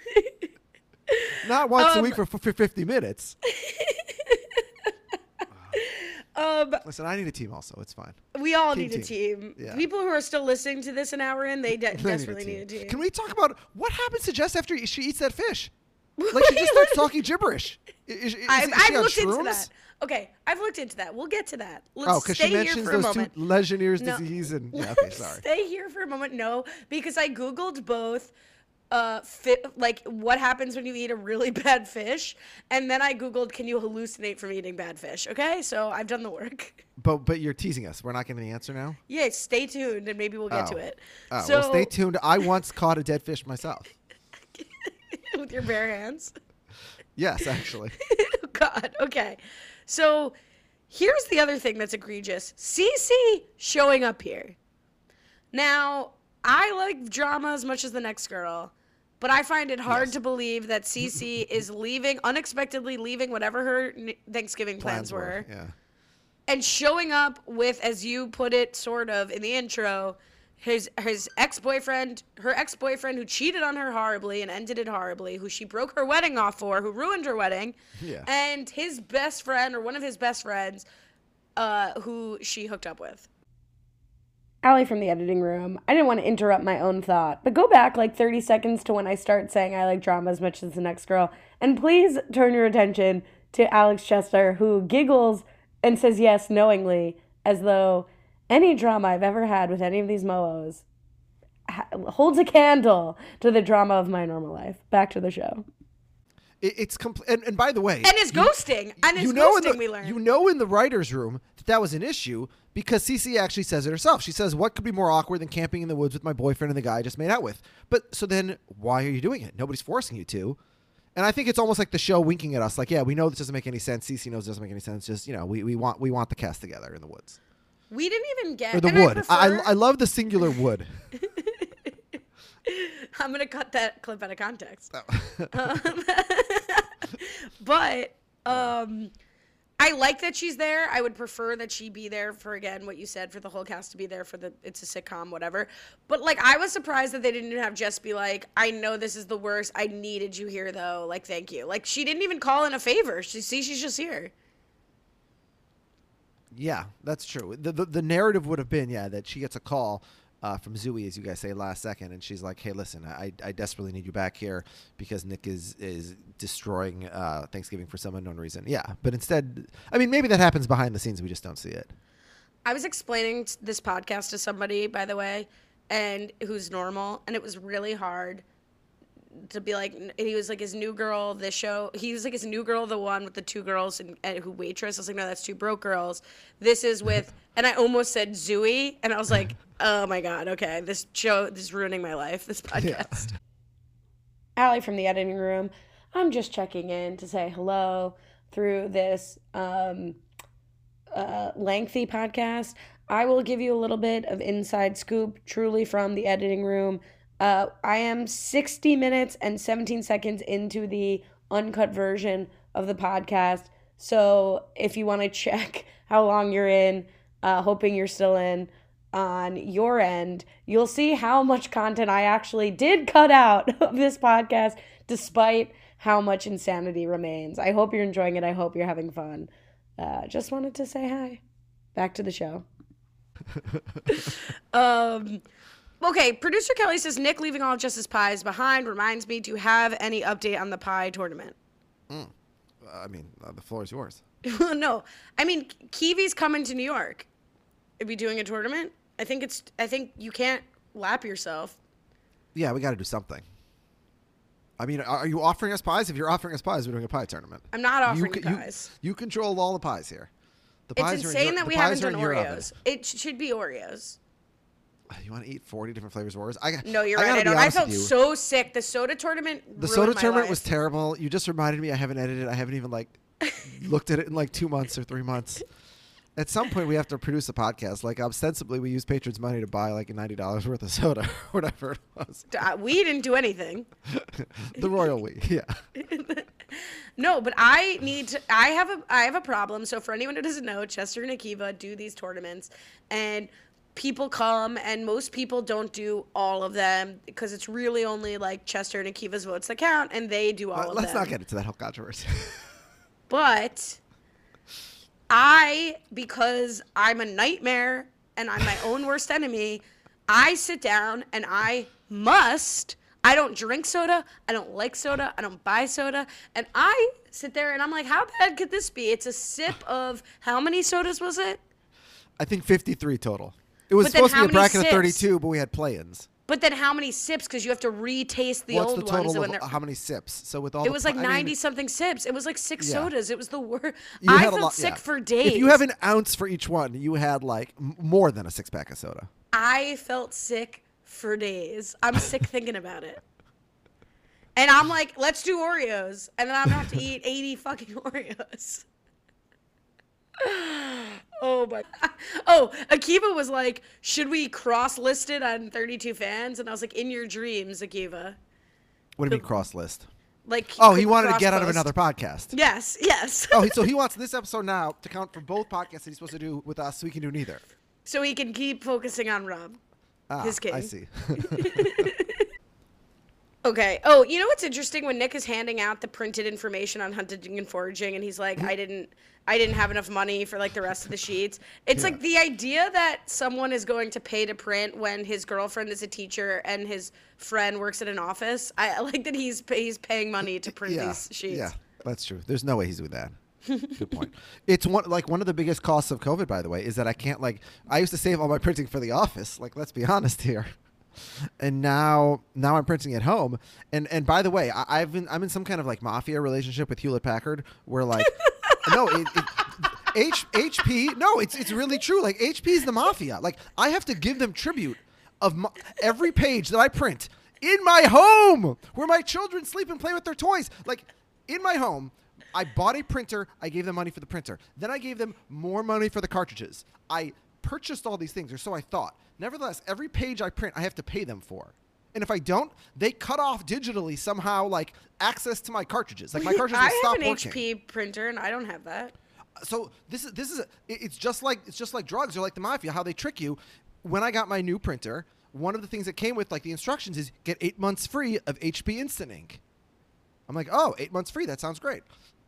Not once a Um, week for, for 50 minutes. Um, Listen, I need a team also. It's fine. we all Team, need a team. team. Yeah. People who are still listening to this an hour in, they de- I need a desperately need a team. Can we talk about what happens to Jess after she eats that fish? Like she just starts talking gibberish. Is, is, I've, is I've looked into that. Okay, I've looked into that. We'll get to that. Let's Oh, because stay she here mentions for those a two moment. Legionnaire's No. disease and yeah, okay, sorry. Stay here for a moment. No, because I googled both. Uh, fit like what happens when you eat a really bad fish, and then I googled, can you hallucinate from eating bad fish? Okay, so I've done the work. But but you're teasing us. We're not getting the answer now. Yeah, stay tuned, and maybe we'll get to Oh. it. Oh, so well, stay tuned. I once caught a dead fish myself. with your bare hands. Yes, actually. God. Okay. So here's the other thing that's egregious. Cece showing up here. Now, I like drama as much as the next girl, but I find it hard Yes. to believe that Cece is leaving unexpectedly leaving whatever her Thanksgiving plans, were Yeah. and showing up with as you put it sort of in the intro his his ex-boyfriend her ex-boyfriend who cheated on her horribly and ended it horribly who she broke her wedding off for who ruined her wedding Yeah. and his best friend or one of his best friends uh, who she hooked up with Allie from the editing room. I didn't want to interrupt my own thought, but go back like 30 seconds to when I start saying I like drama as much as the next girl. And please turn your attention to Alex Chester, who giggles and says yes knowingly, as though any drama I've ever had with any of these moos ha- holds a candle to the drama of my normal life. Back to the show. It, it's complete. And, and by the way, and his you- ghosting and his you know ghosting the, we learned You know in the writers' room that that was an issue because Cece actually says it herself. She says, "What could be more awkward than camping in the woods with my boyfriend and the guy I just made out with?" But so then, why are you doing it? Nobody's forcing you to. And I think it's almost like the show winking at us, like, "Yeah, we know this doesn't make any sense. Cece knows it doesn't make any sense. Just you know, we, we want we want the cast together in the woods we didn't even get or the wood. I, I, I love the singular wood. I'm gonna cut that clip out of context. Oh. Um, but um, I like that she's there. I would prefer that she be there for again what you said for the whole cast to be there for the it's a sitcom whatever. But like I was surprised that they didn't have Jess be like, I know this is the worst. I needed you here though. Like thank you. Like she didn't even call in a favor. She see she's just here. Yeah, that's true. The, the the narrative would have been yeah that she gets a call uh, from Zooey, as you guys say, last second, and she's like, "Hey, listen, I, I desperately need you back here because Nick is is destroying uh, Thanksgiving for some unknown reason." Yeah, but instead, I mean, maybe that happens behind the scenes. We just don't see it. I was explaining this podcast to somebody, by the way, and who's normal, and it was really hard to be like. He was like his new girl. This show, he was like his new girl, the one with the two girls and, and who waitress. I was like, no, that's two broke girls. This is with, and I almost said Zooey, and I was like, oh my god, okay, this show, this is ruining my life. This podcast. Allie from the editing room. I'm just checking in to say hello. through this um, uh, lengthy podcast, I will give you a little bit of inside scoop, truly from the editing room. Uh, I am 60 minutes and 17 seconds into the uncut version of the podcast. So if you want to check how long you're in, uh, hoping you're still in on your end, you'll see how much content I actually did cut out of this podcast, despite how much insanity remains. I hope you're enjoying it. I hope you're having fun. Uh, just wanted to say hi. Back to the show. Um, okay, producer Kelly says Nick leaving all of Jess's pies behind reminds me to have any update on the pie tournament. I mean, uh, the floor is yours. Well, no, I mean Kiwi's coming to New York. Are we doing a tournament? I think it's. I think you can't lap yourself. Yeah, we got to do something. I mean, are you offering us pies? If you're offering us pies, we're doing a pie tournament. I'm not offering you, you- pies. You, control all the pies here. The It's pies are in insane your- that we haven't done in your oven. Oreos. It should be Oreos. You want to eat 40 different flavors of Oreos? I, No, you're I right. I don't. I felt so sick. The soda tournament. The soda tournament life. was terrible. You just reminded me I haven't edited. I haven't even like looked at it in like two months or three months. At some point, we have to produce a podcast. Like ostensibly, we use patrons' money to buy like ninety dollars worth of soda, or whatever it was. Uh, we didn't do anything. the royal we, yeah. No, but I need to. I have a. I have a problem. So for anyone who doesn't know, Chester and Akiva do these tournaments, and people come, and most people don't do all of them because it's really only like Chester and Akiva's votes that count, and they do all Uh, of let's them. not get into that whole controversy. But I, because I'm a nightmare and I'm my own worst enemy, I sit down and I must. I don't drink soda. I don't like soda. I don't buy soda. And I sit there and I'm like, how bad could this be? It's a sip of how many sodas was it? I think fifty-three total. It was But supposed to be a bracket of thirty-two, but we had play-ins. But then how many sips? Because you have to retaste the What's old the ones. total when of how many sips? So with all it the was like pi- I mean, 90 something sips. It was like six Yeah. sodas. It was the worst. I felt lot- sick yeah. for days. If you have an ounce for each one, you had like more than a six-pack of soda. I felt sick for days. I'm sick thinking about it. And I'm like, let's do Oreos. And then I'm gonna have to eat 80 fucking Oreos. Oh my Oh, Akiva was like, should we cross list it on 32 fans? And I was like, in your dreams, Akiva. What do you mean cross list? Like Oh, he wanted to get out of another podcast. Yes, yes. Oh, he- so he wants this episode now to count for both podcasts that he's supposed to do with us, so we can do neither. so he can keep focusing on Rob. Ah, His case. I see. Okay. Oh, you know what's interesting when Nick is handing out the printed information on hunting and foraging, and he's like, "I didn't, I didn't have enough money for like the rest of the sheets." It's like the idea that someone is going to pay to print when his girlfriend is a teacher and his friend works at an office. I, like that he's he's paying money to print yeah, these sheets. yeah, that's true. There's no way he's doing that. Good point. It's one like one of the biggest costs of COVID, by the way, is that I can't like I used to save all my printing for the office. Like, let's be honest here. And now, now I'm printing at home. And and by the way, I, I've been I'm in some kind of like mafia relationship with Hewlett Packard, where like, no, it, it, H, HP, no, it's it's really true. Like HP is the mafia. Like I have to give them tribute of my, every page that I print in my home, where my children sleep and play with their toys. Like in my home, I bought a printer. I gave them money for the printer. Then I gave them more money for the cartridges. I purchased all these things, or so I thought. Nevertheless, every page I print, I have to pay them for. And if I don't, they cut off digitally somehow, like access to my cartridges. Like my cartridges I stop have an working. HP printer and I don't have that. so this is this is it- it's just like it's just like drugs. Or like the mafia how they trick you. When i got my new printer one of the things that came with like the instructions is get eight months free of hp instant ink. I'm like oh eight months free that sounds great.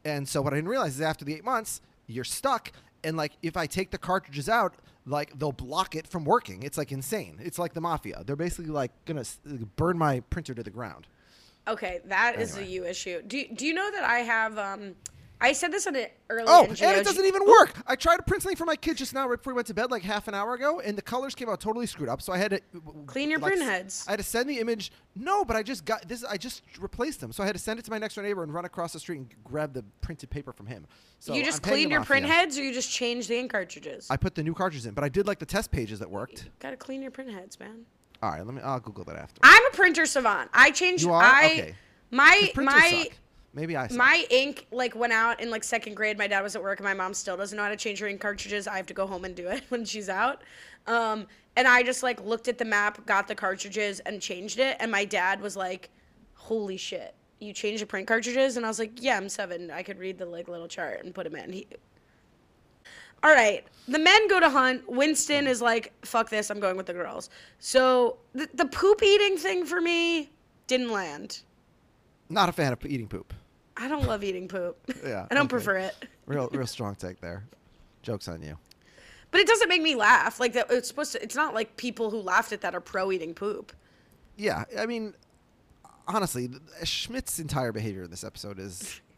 And so what i didn't realize is after the eight months you're stuck. And like if i take the cartridges out like they'll block it from working it's like insane it's like the mafia they're basically like gonna burn my printer to the ground Okay, that is Anyway. a you issue. Do Do you know that I have um, I said this on an early. Oh, and it doesn't even work. I tried to print something for my kid just now, right before we went to bed, like half an hour ago, and the colors came out totally screwed up. So I had to Clean your like, print heads. I had to send the image. No, but I just got this. I just replaced them, so I had to send it to my next door neighbor and run across the street and grab the printed paper from him. So you just paying clean the your print heads, or you just changed the ink cartridges. I put the new cartridges in, but I did like the test pages that worked. Gotta clean your print heads, man. All right, let me. I'll Google that after. I'm a printer savant. I changed. You are? I Okay. my my suck. Maybe I. Suck. My ink like went out in like second grade. My dad was at work, and my mom still doesn't know how to change her ink cartridges. I have to go home and do it when she's out. Um, and I just like looked at the map, got the cartridges, and changed it. And my dad was like, "Holy shit, you changed the print cartridges?" And I was like, "Yeah, I'm seven. I could read the like little chart and put them in." He. All right, the men go to hunt. Winston is like, "Fuck this, I'm going with the girls." So the, the poop eating thing for me didn't land. Not a fan of eating poop. I don't love eating poop. Yeah, I don't okay. prefer it. Real, real strong take there. Jokes on you. But it doesn't make me laugh. Like that, it's supposed to. It's not like people who laughed at that are pro eating poop. Yeah, I mean, honestly, Schmidt's entire behavior in this episode is.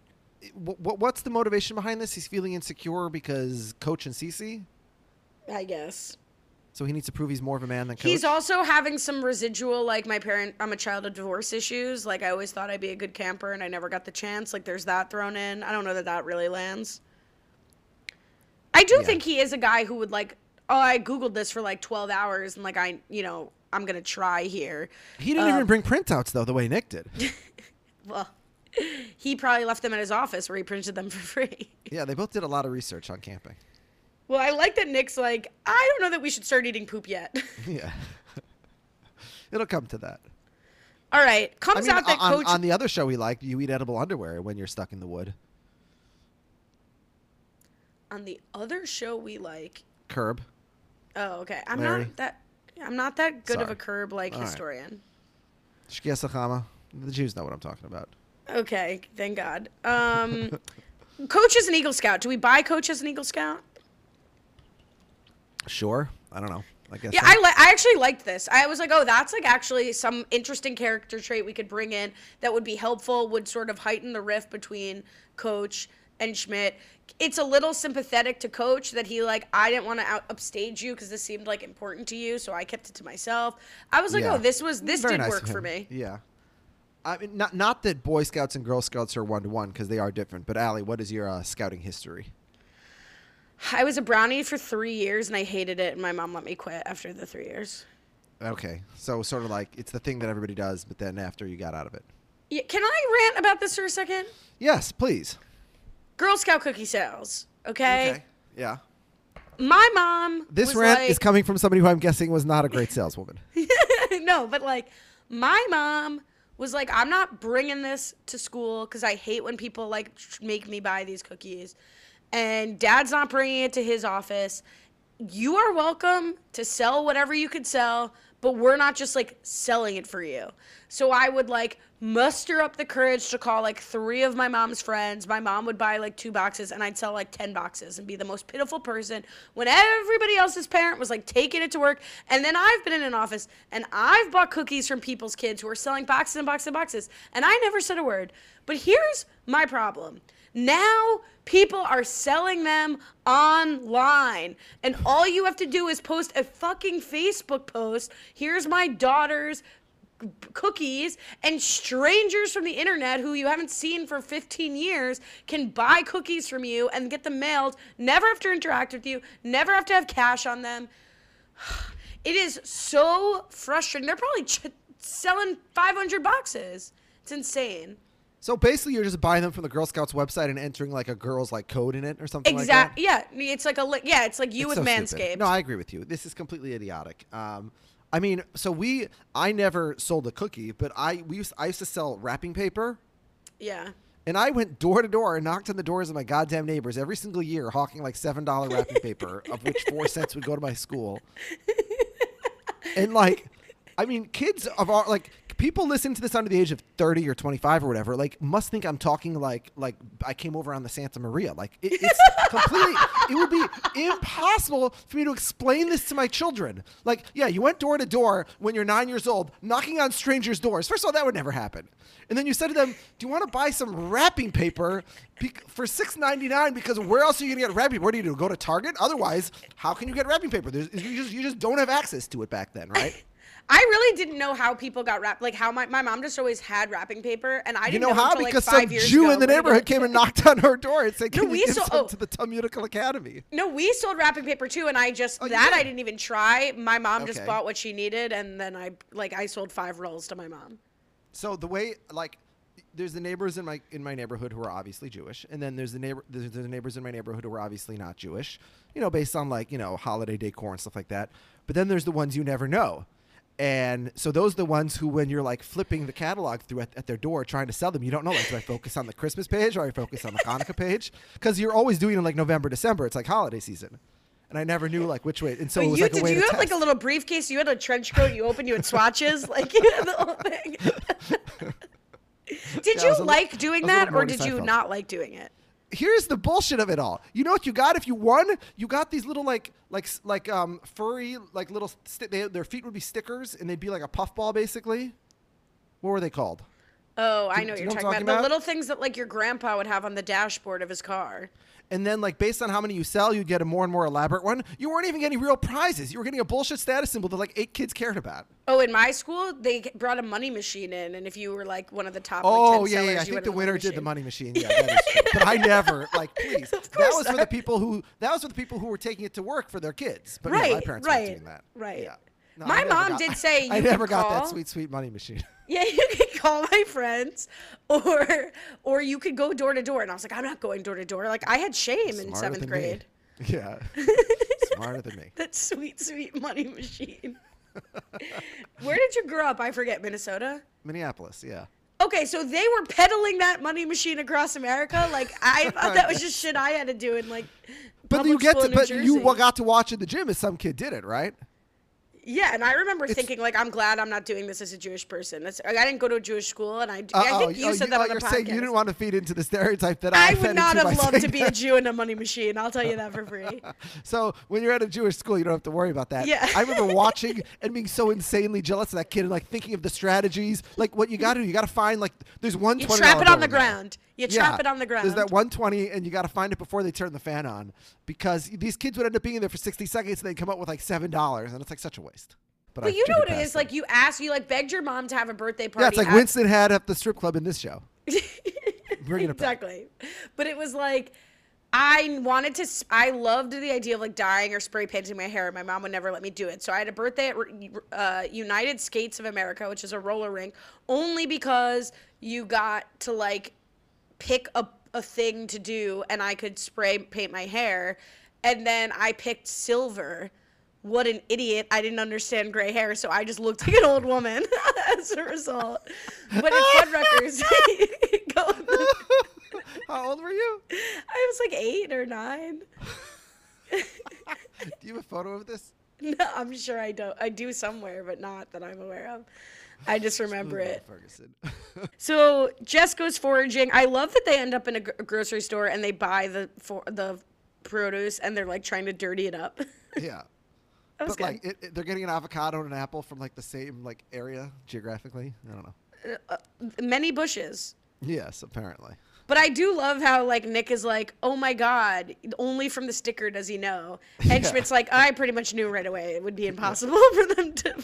What, what's the motivation behind this? He's feeling insecure because Coach and Cece, I guess. So he needs to prove he's more of a man than Coach. He's also having some residual, like my parent. I'm a child of divorce issues. Like I always thought I'd be a good camper, and I never got the chance. Like there's that thrown in. I don't know that that really lands. I do Yeah. think he is a guy who would like. Oh, I googled this for like 12 hours, and like I, you know, I'm gonna try here. he didn't uh, even bring printouts though, the way Nick did. Well, he probably left them at his office where he printed them for free. yeah, they both did a lot of research on camping. Well, I like that Nick's like, I don't know that we should start eating poop yet. Yeah, it'll come to that. All right, I comes mean, out that on, coach. on the other show we like, you eat edible underwear when you're stuck in the wood. on the other show we like. Curb. Oh, okay. I'm Larry. not that. I'm not that good of a curb like All right. historian. Shkiasachama. The Jews know what I'm talking about. Okay, thank God. Um, Coach is an Eagle Scout. Do we buy Coach as an Eagle Scout? Sure. I don't know. I guess. Yeah, so. I li- I actually liked this. I was like, oh, that's like actually some interesting character trait we could bring in that would be helpful, would sort of heighten the rift between Coach and Schmidt. It's a little sympathetic to Coach that he like I didn't want to out upstage you because this seemed like important to you, so I kept it to myself. I was like, Yeah. oh, this was this Very did nice work for me. Yeah. I mean, not not that Boy Scouts and Girl Scouts are one to one because they are different. But Allie, what is your uh, scouting history? I was a brownie for three years and I hated it, and my mom let me quit after the three years. Okay, so sort of like it's the thing that everybody does, but then after you got out of it. Yeah, can I rant about this for a second? Yes, please. Girl Scout cookie sales. Okay. Yeah. My mom. This rant like, is coming from somebody who I'm guessing was not a great saleswoman. no, but like my mom was like, I'm not bringing this to school because I hate when people like make me buy these cookies, and Dad's not bringing it to his office. You are welcome to sell whatever you could sell, but we're not just like selling it for you. So I would like muster up the courage to call like three of my mom's friends. My mom would buy like two boxes and I'd sell like 10 boxes and be the most pitiful person when everybody else's parent was like taking it to work. And then I've been in an office and I've bought cookies from people's kids who are selling boxes and boxes and boxes. And I never said a word. But here's my problem. Now people are selling them online. And all you have to do is post a fucking Facebook post. Here's my daughter's cookies. And strangers from the internet who you haven't seen for 15 years can buy cookies from you and get them mailed. Never have to interact with you. Never have to have cash on them. It is so frustrating. They're probably ch- selling 500 boxes. It's insane so basically, you're just buying them from the Girl Scouts website and entering like a girl's like code in it or something exactly like that. yeah it's like a li- yeah it's like you It's with so manscaped stupid. No, I agree with you. This is completely idiotic. Um, I mean, so we, I never sold a cookie, but I we used, I used to sell wrapping paper, yeah and I went door to door and knocked on the doors of my goddamn neighbors every single year, hawking like seven dollar wrapping paper, of which four cents would go to my school. And like, I mean, kids of our like people listening to this under the age of 30 or 25 or whatever like must think i'm talking like like i came over on the santa maria. Like it, it's completely it would be impossible for me to explain this to my children. Like yeah you went door to door when you're nine years old knocking on strangers doors. First of all that would never happen. And then you said to them do you want to buy some wrapping paper for 6.99 because where else are you going to get wrapping paper what do you do go to target? Otherwise how can you get wrapping paper? There's, you just you just don't have access to it back then right I really didn't know how people got wrapped. Like how my, my mom just always had wrapping paper, and I You didn't know how? because like, some Jew ago in the neighborhood came and knocked on her door and said, No, "Can we you give saw- some oh. to the Talmudical Academy?" No, we sold wrapping paper too, and I just Oh, that did? I didn't even try. My mom just bought what she needed, and then I like I sold five rolls to my mom. So the way, like, there's the neighbors in my in my neighborhood who are obviously Jewish, and then there's the neighbor there's the neighbors in my neighborhood who are obviously not Jewish. You know, based on like you know holiday decor and stuff like that. But then there's the ones you never know. And so those are the ones who, when you're like flipping the catalog through at, at their door trying to sell them, you don't know like, do I focus on the Christmas page or I focus on the Hanukkah page? Because you're always doing it in like November, December. It's like holiday season, and I never knew like which way. And so But it was you like did a way you to have like a little briefcase? You had a trench coat. You opened, you had swatches, like you had the whole thing. did Yeah, you was a li- like I doing that, or did you Seinfeld. not like doing it? Here's the bullshit of it all. You know what you got if you won? You got these little like like like um furry like little sti- they, their feet would be stickers and they'd be like a puffball basically. What were they called? Oh, I know what you're you know talking I'm about. The little things that like your grandpa would have on the dashboard of his car. And then like based on how many you sell, you'd get a more and more elaborate one. You weren't even getting real prizes. You were getting a bullshit status symbol that like eight kids cared about. Oh, in my school, they brought a money machine in, and if you were like one of the top, Oh like, 10 yeah, sellers, yeah. I think the in winner did the money machine. Yeah, that is true. But I never like please. That course was for the people who that was for the people who were taking it to work for their kids. But yeah, my parents right, weren't doing that. right. Yeah. No, My I mom got- did say I you never got that sweet, sweet money machine. Yeah, you could call my friends, or or you could go door to door, and I was like, I'm not going door to door. Like I had shame in Smarter seventh than grade. Me. Yeah. Smarter than me. That sweet, sweet money machine. Where did you grow up? I forget. Minnesota. Minneapolis, yeah. Okay, so they were peddling that money machine across America. Like I thought that was just shit I had to do in like. But you get to in but you got to watch in the gym if some kid did it, right? Yeah, and I remember thinking like, I'm glad I'm not doing this as a Jewish person. That's, I didn't go to a Jewish school, and I, I think you oh, said that oh, on the you're podcast. saying you didn't want to feed into the stereotype that I, I would not have loved to be a. Jew in a money machine. I'll tell you that for free. So when you're at a Jewish school, you don't have to worry about that. Yeah. I remember watching and being so insanely jealous of that kid and like thinking of the strategies. Like what you got to do, you got to find like there's one You trap it on the bill in there. ground. You trap it on the ground. There's that 120, and you got to find it before they turn the fan on because these kids would end up being in there for 60 seconds and they'd come up with like seven dollars, and it's like such a waste. But, But you know what it past? Like you asked, you like begged your mom to have a birthday party. yeah, it's like at- Winston had at the strip club in this show. Bringing it back. exactly. But it was like I wanted to. I loved the idea of like dyeing or spray painting my hair. And my mom would never let me do it, so I had a birthday at uh, United Skates of America, which is a roller rink, only because you got to like pick a a thing to do, and I could spray paint my hair, and then I picked silver. What an idiot! I didn't understand gray hair, so I just looked like an old woman as a result. But at Fuddruckers, go. How old were you? I was like eight or nine. Do you have a photo of this? No, I'm sure I don't. I do somewhere, but not that I'm aware of. I just remember it. Ferguson. So Jess goes foraging. I love that they end up in a, grocery store and they buy the for the produce and they're like trying to dirty it up. yeah. That was But like it, it- they're getting an avocado and an apple from like the same like area geographically. I don't know. Uh, uh, many bushes. Yes, apparently. But I do love how like Nick is like, oh my god, only from the sticker does he know, and Yeah. Schmidt's like, I pretty much knew right away it would be impossible for them to.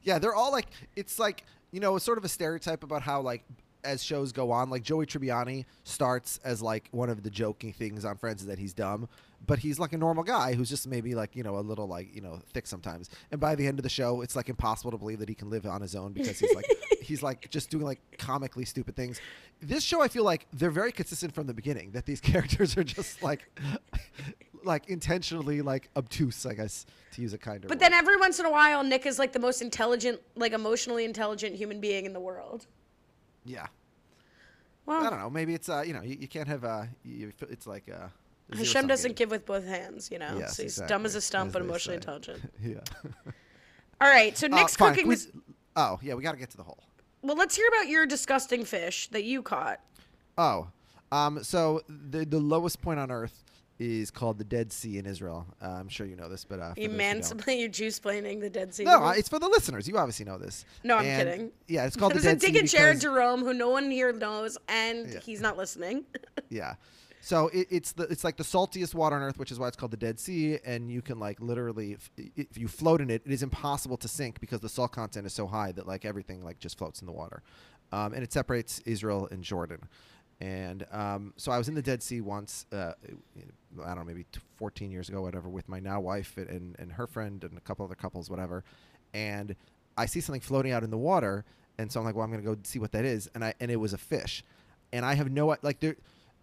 Have gotten this." Yeah, they're all like it's like you know, it's sort of a stereotype about how like as shows go on, like Joey Tribbiani starts as like one of the joking things on Friends is that he's dumb, but he's like a normal guy who's just maybe like you know a little like you know thick sometimes. And by the end of the show, it's like impossible to believe that he can live on his own because he's like he's like just doing like comically stupid things. This show, I feel like they're very consistent from the beginning that these characters are just like like intentionally like obtuse, I guess to use a kinder. But word. then every once in a while, Nick is like the most intelligent, like emotionally intelligent human being in the world. yeah. Well, I don't know. Maybe it's uh, you know, you, you can't have uh, you, it's like uh, a Hashem doesn't game. give with both hands, you know. Yes, so he's exactly, dumb as a stump, as but emotionally say. intelligent. yeah. All right, so Uh, Nick's fine. cooking we- this. Oh yeah, we got to get to the hole. Well, let's hear about your disgusting fish that you caught. Oh, um, so the the lowest point on Earth is called the Dead Sea in Israel. Uh, I'm sure you know this, but uh, for You those who man, don't- you juice planning the Dead Sea. No, uh, it's for the listeners. You obviously know this. No, I'm And, kidding. Yeah, it's called the There's a Dead Sea dig at Jared Jerome, who no one here knows, and Yeah. he's not listening. Yeah. So it, it's the it's like the saltiest water on earth, which is why it's called the Dead Sea, and you can like literally, if, if you float in it, it is impossible to sink because the salt content is so high that like everything like just floats in the water, um, and it separates Israel and Jordan, and um, so I was in the Dead Sea once, uh, I don't know, maybe 14 years ago, whatever, with my now wife and, and her friend and a couple other couples, whatever, and I see something floating out in the water, and so I'm like, well, I'm gonna go see what that is, and I and it was a fish, and I have no like there.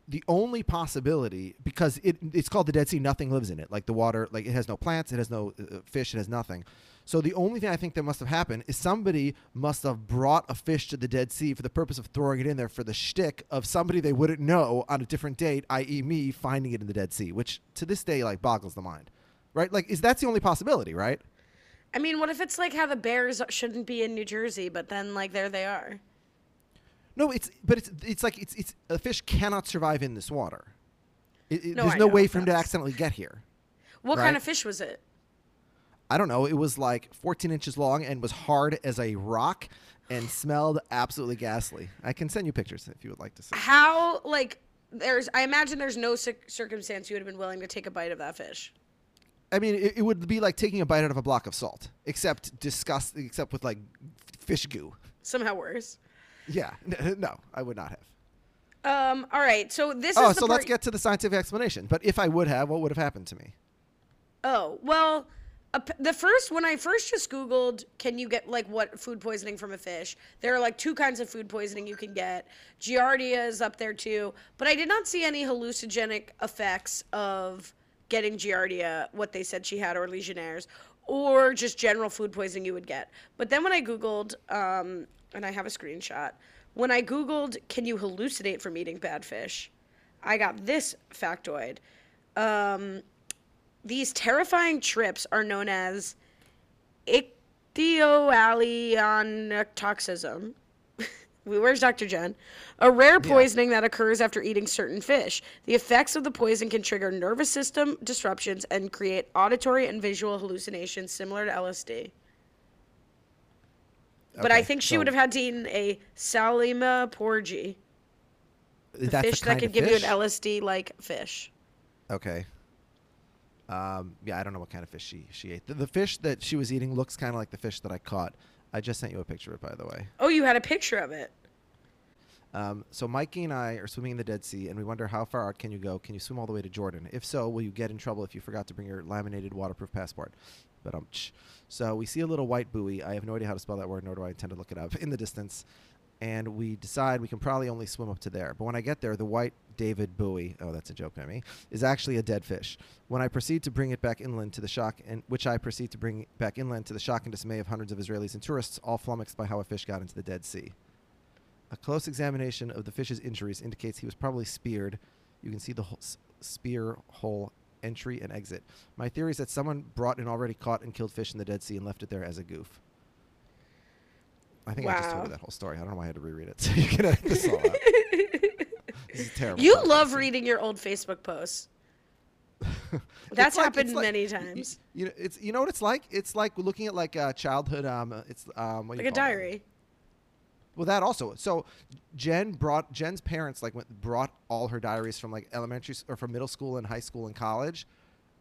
The only possibility, because it it's called the Dead Sea, nothing lives in it. Like the water, like it has no plants, it has no uh, fish, it has nothing. So the only thing I think that must have happened is somebody must have brought a fish to the Dead Sea for the purpose of throwing it in there for the shtick of somebody they wouldn't know on a different date, i.e., me finding it in the Dead Sea, which to this day like boggles the mind, right? Like, is that's the only possibility, right? I mean, what if it's like how the Bears shouldn't be in New Jersey, but then like there they are? No, it's but it's it's like it's it's a fish cannot survive in this water. It, it- No, there's I no way for him to accidentally get here. What Right. kind of fish was it? I don't know. It was like 14 inches long and was hard as a rock and smelled absolutely ghastly. I can send you pictures if you would like to see. How like there's? I imagine there's no cir- circumstance you would have been willing to take a bite of that fish. I mean, it, it would be like taking a bite out of a block of salt, except disgust, except with like fish goo. Somehow worse. Yeah, no, I would not have. Um. All right. So this Oh, so let's get to the scientific explanation. But if I would have, what would have happened to me? Oh well, the first when I first just Googled, can you get like what food poisoning from a fish? There are like two kinds of food poisoning you can get. Giardia is up there too, but I did not see any hallucinogenic effects of getting Giardia. What they said she had, or Legionnaires, or just general food poisoning you would get. But then when I Googled, um, and I have a screenshot, when I Googled, can you hallucinate from eating bad fish? I got this factoid. Um, these terrifying trips are known as ichthyoallyeinotoxism. Where's Dr. Jen? A rare poisoning that occurs after eating certain fish. The effects of the poison can trigger nervous system disruptions and create auditory and visual hallucinations similar to LSD. But I think she so would have had to eat a salema porgy, the that's the fish that could give fish? you an LSD like fish. Okay. Um, yeah, I don't know what kind of fish she she ate. The, the fish that she was eating looks kind of like the fish that I caught. I just sent you a picture of it, by the way. Oh, you had a picture of it. Um, so Mikey and I are swimming in the Dead Sea, and we wonder how far out can you go? Can you swim all the way to Jordan? If so, will you get in trouble if you forgot to bring your laminated waterproof passport? But um, so we see a little white buoy. I have no idea how to spell that word, nor do I intend to look it up in the distance. And we decide we can probably only swim up to there. But when I get there, the white David Bowie, oh, that's a joke by me, is actually a dead fish. When I proceed to bring it back inland to the shock, and which I proceed to bring back inland to the shock and dismay of hundreds of Israelis and tourists, all flummoxed by how a fish got into the Dead Sea. A close examination of the fish's injuries indicates he was probably speared. You can see the s- spear hole entry and exit. My theory is that someone brought an already caught and killed fish in the Dead Sea and left it there as a goof. I think I just told you that whole story. I don't know why I had to reread it. So you can edit this all out. this is terrible. You podcasting. love reading your old Facebook posts. That's like- happened like- many times. You know, it's you know what it's like. It's like looking at like a childhood. Um, uh, it's um, what Like you a diary. Well, that also. So, Jen brought Jen's parents like went, brought all her diaries from like elementary or from middle school and high school and college,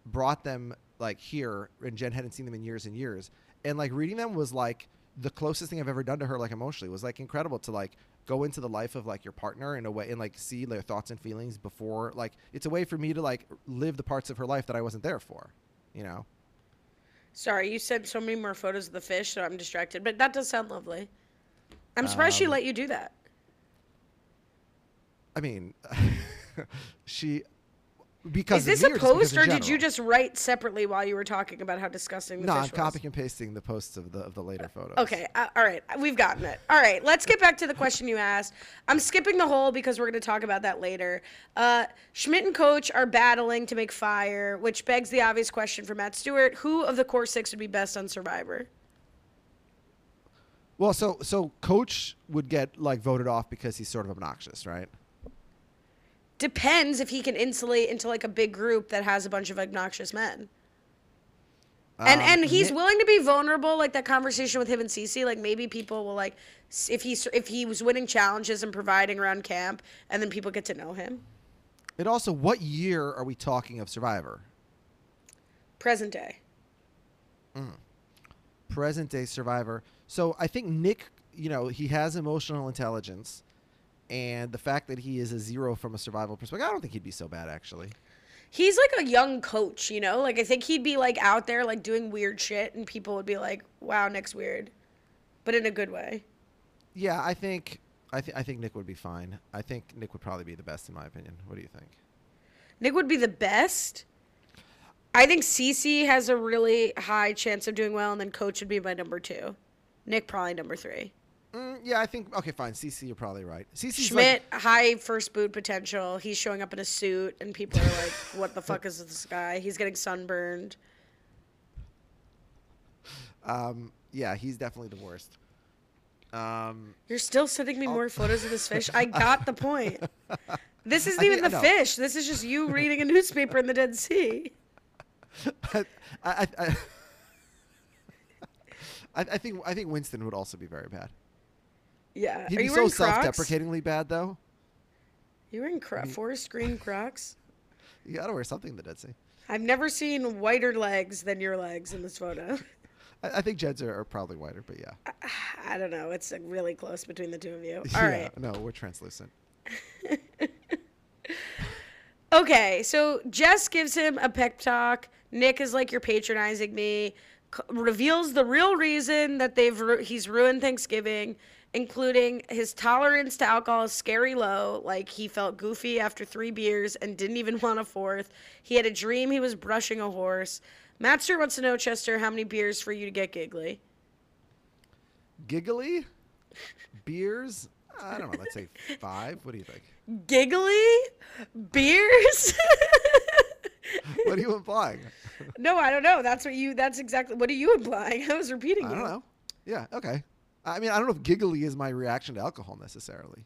brought them like here, and Jen hadn't seen them in years and years. And like reading them was like the closest thing I've ever done to her, like emotionally, It was like incredible to like go into the life of like your partner in a way and like see their thoughts and feelings before. Like it's a way for me to like live the parts of her life that I wasn't there for, you know. Sorry, you sent so many more photos of the fish, so I'm distracted. But that does sound lovely. I'm surprised she Um, let you do that. I mean, she because Is this a or just because post, or did you just write separately while you were talking about how disgusting the No, I'm copying and pasting the posts of the of the later photos. Okay, uh, all right, we've gotten it. All right, let's get back to the question you asked. I'm skipping the whole because we're going to talk about that later. Uh, Schmidt and Coach are battling to make fire, which begs the obvious question for Matt Stewart: Who of the core six would be best on Survivor? Well, so so coach would get like voted off because he's sort of obnoxious, right? Depends if he can insulate into like a big group that has a bunch of obnoxious men. and Um, and he's Nick- willing to be vulnerable, like that conversation with him and Cece. Like maybe people will like if he's if he was winning challenges and providing around camp, and then people get to know him. And also, what year are we talking of Survivor? Present day. Mm. Present day Survivor. So I think Nick, you know, he has emotional intelligence, and the fact that he is a zero from a survival perspective, I don't think he'd be so bad actually. He's like a young coach, you know? Like I think he'd be like out there like doing weird shit and people would be like, "Wow, Nick's weird." But in a good way. Yeah, I think I think I think Nick would be fine. I think Nick would probably be the best in my opinion. What do you think? Nick would be the best. I think Cece has a really high chance of doing well, and then Coach would be my number two. Nick probably number three. Mm, yeah, I think okay, fine. Cece, you're probably right. Cece's Schmidt like high first boot potential. He's showing up in a suit, and people are like, "What the fuck is this guy?" He's getting sunburned. um yeah, he's definitely the worst. Um You're still sending me more photos of this fish. I got the point. This isn't even think- the know. fish. This is just you reading a newspaper in the Dead Sea. I, I, I, I think I think Winston would also be very bad. Yeah. He'd Are be you so self-deprecatingly bad though. You wearing cro- forest green Crocs? You gotta wear something in the Dead Sea. I've never seen whiter legs than your legs in this photo. I, I think Jed's are, are probably whiter, but yeah. I don't know. It's like, really close between the two of you. All yeah, right. No, we're translucent. Okay, so Jess gives him a pep talk. Nick is like, "You're patronizing me." C- reveals the real reason that they've ru- he's ruined Thanksgiving, including his tolerance to alcohol is scary low. Like he felt goofy after three beers and didn't even want a fourth. He had a dream he was brushing a horse. Matt Stewart wants to know, Chester, how many beers for you to get giggly? Giggly? Beers? I don't know. Let's say five. What do you think? Giggly beers? What are you implying? no, I don't know. That's what you. That's exactly. What are you implying? I was repeating. I you. don't know. Yeah. Okay. I mean, I don't know if giggly is my reaction to alcohol necessarily.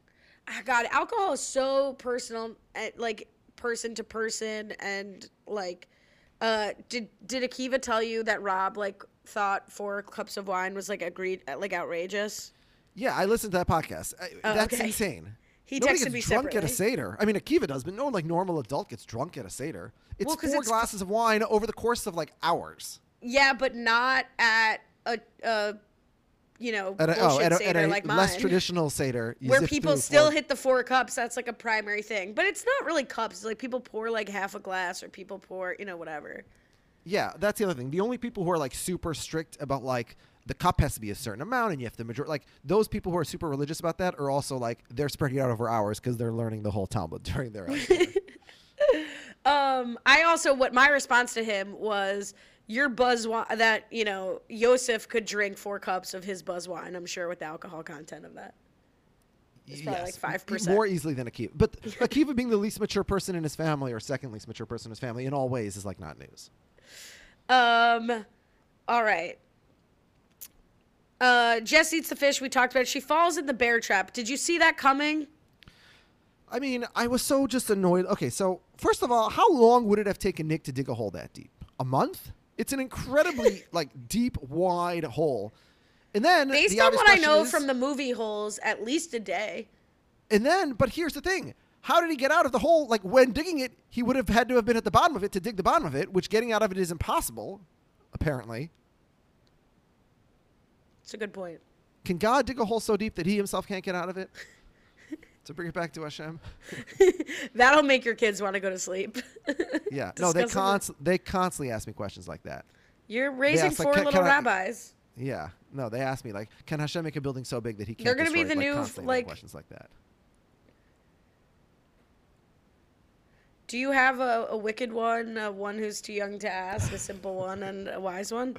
Ah, God, alcohol is so personal, eh, like person to person, and like, uh, did did Akiva tell you that Rob like thought four cups of wine was like agreed, uh, like outrageous? Yeah, I listened to that podcast. Oh, that's okay. insane. He Nobody texted gets me drunk at a separately. seder. I mean, Akiva does, but no like normal adult gets drunk at a seder. It's Well, four it's- glasses of wine over the course of like hours. Yeah, but not at a, a you know, At a, oh, at a, at a like less traditional seder, where people still four- hit the four cups that's like a primary thing. But it's not really cups it's like people pour like half a glass or people pour you know whatever. Yeah, that's the other thing. The only people who are like super strict about like the cup has to be a certain amount and you have to major like those people who are super religious about that are also like they're spreading it out over hours because they're learning the whole Talmud during their um i also what my response to him was your buzz wine that you know Yosef could drink four cups of his buzz wine i'm sure with the alcohol content of that It's probably like 5%. more easily than Akiva. But Akiva being the least mature person in his family or second least mature person in his family in all ways is like not news. Um, all right. Uh, Jess eats the fish. We talked about. It. She falls in the bear trap. Did you see that coming? I mean, I was so just annoyed. Okay, so first of all, how long would it have taken Nick to dig a hole that deep? A month? It's an incredibly like deep, wide hole. And then Based the on what I know is- from the movie holes, at least a day. And then, but here's the thing: how did he get out of the hole? Like when digging it, he would have had to have been at the bottom of it to dig the bottom of it, which getting out of it is impossible, apparently. It's a good point. Can God dig a hole so deep that he himself can't get out of it? to bring it back to Hashem. That'll make your kids want to go to sleep. Yeah. no, they const- they constantly ask me questions like that. You're raising like, four can- little can I- rabbis. Yeah. No, they ask me like, can Hashem make a building so big that he can't? They're gonna be destroy it?" the like, new, like- questions like that. Do you have a, a wicked one, a one who's too young to ask, a simple one, and a wise one?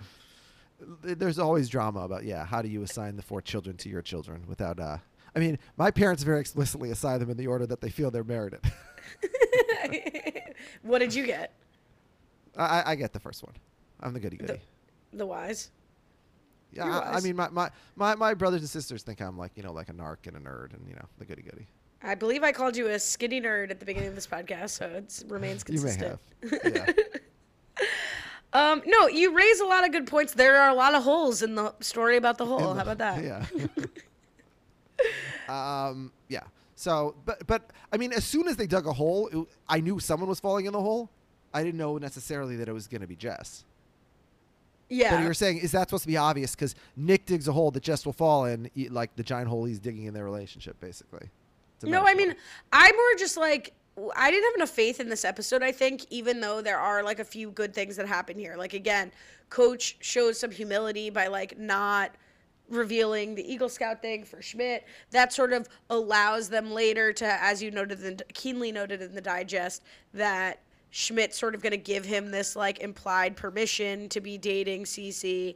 There's always drama about yeah. How do you assign the four children to your children without? uh I mean, my parents very explicitly assign them in the order that they feel they're merited. what did you get? I, I- get the first one. I'm the goody goody. The wise. Yeah, I, I mean, my, my, my, my brothers and sisters think I'm like, you know, like a narc and a nerd and, you know, the goody goody. I believe I called you a skinny nerd at the beginning of this podcast, so it remains You may have. Yeah. Um, no, you raise a lot of good points. There are a lot of holes in the story about the hole. In How about that? Yeah. Um, yeah. So, but, but, I mean, as soon as they dug a hole, it, I knew someone was falling in the hole. I didn't know necessarily that it was going to be Jess. Yeah. But you're saying, is that supposed to be obvious? Because Nick digs a hole that Jess will fall in, like the giant hole he's digging in their relationship, basically. No, I mean, I'm more just like I didn't have enough faith in this episode. I think, even though there are like a few good things that happen here. Like again, Coach shows some humility by like not revealing the Eagle Scout thing for Schmidt. That sort of allows them later to, as you noted, in, keenly noted in the digest, that Schmidt's sort of going to give him this like implied permission to be dating Cece.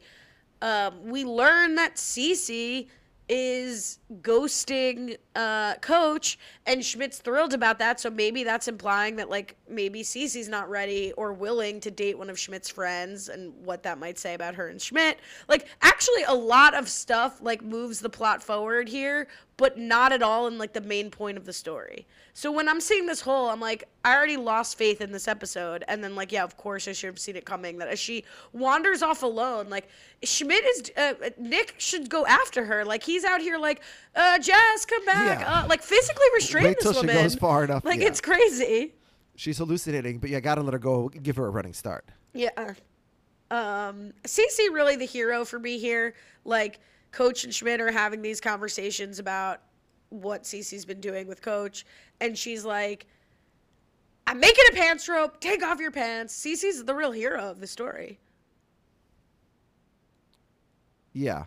Um, we learn that Cece is ghosting uh, coach and schmidt's thrilled about that so maybe that's implying that like maybe Cece's not ready or willing to date one of schmidt's friends and what that might say about her and schmidt. Like actually a lot of stuff like moves the plot forward here but not at all in like the main point of the story. So when i'm seeing this whole i'm like i already lost faith in this episode and then like yeah of course i should have seen it coming that as she wanders off alone like schmidt is uh, nick should go after her. Like he's out here like uh jess come back Yeah. uh, like physically restrain Wait till this she woman goes far enough, like yeah. it's crazy She's hallucinating, but you gotta let her go. Give her a running start. Yeah. Um, Cece really the hero for me here. Like Coach and Schmidt are having these conversations about what Cece's been doing with Coach, and she's like, "I'm making a pants rope. Take off your pants." Cece's the real hero of the story. Yeah.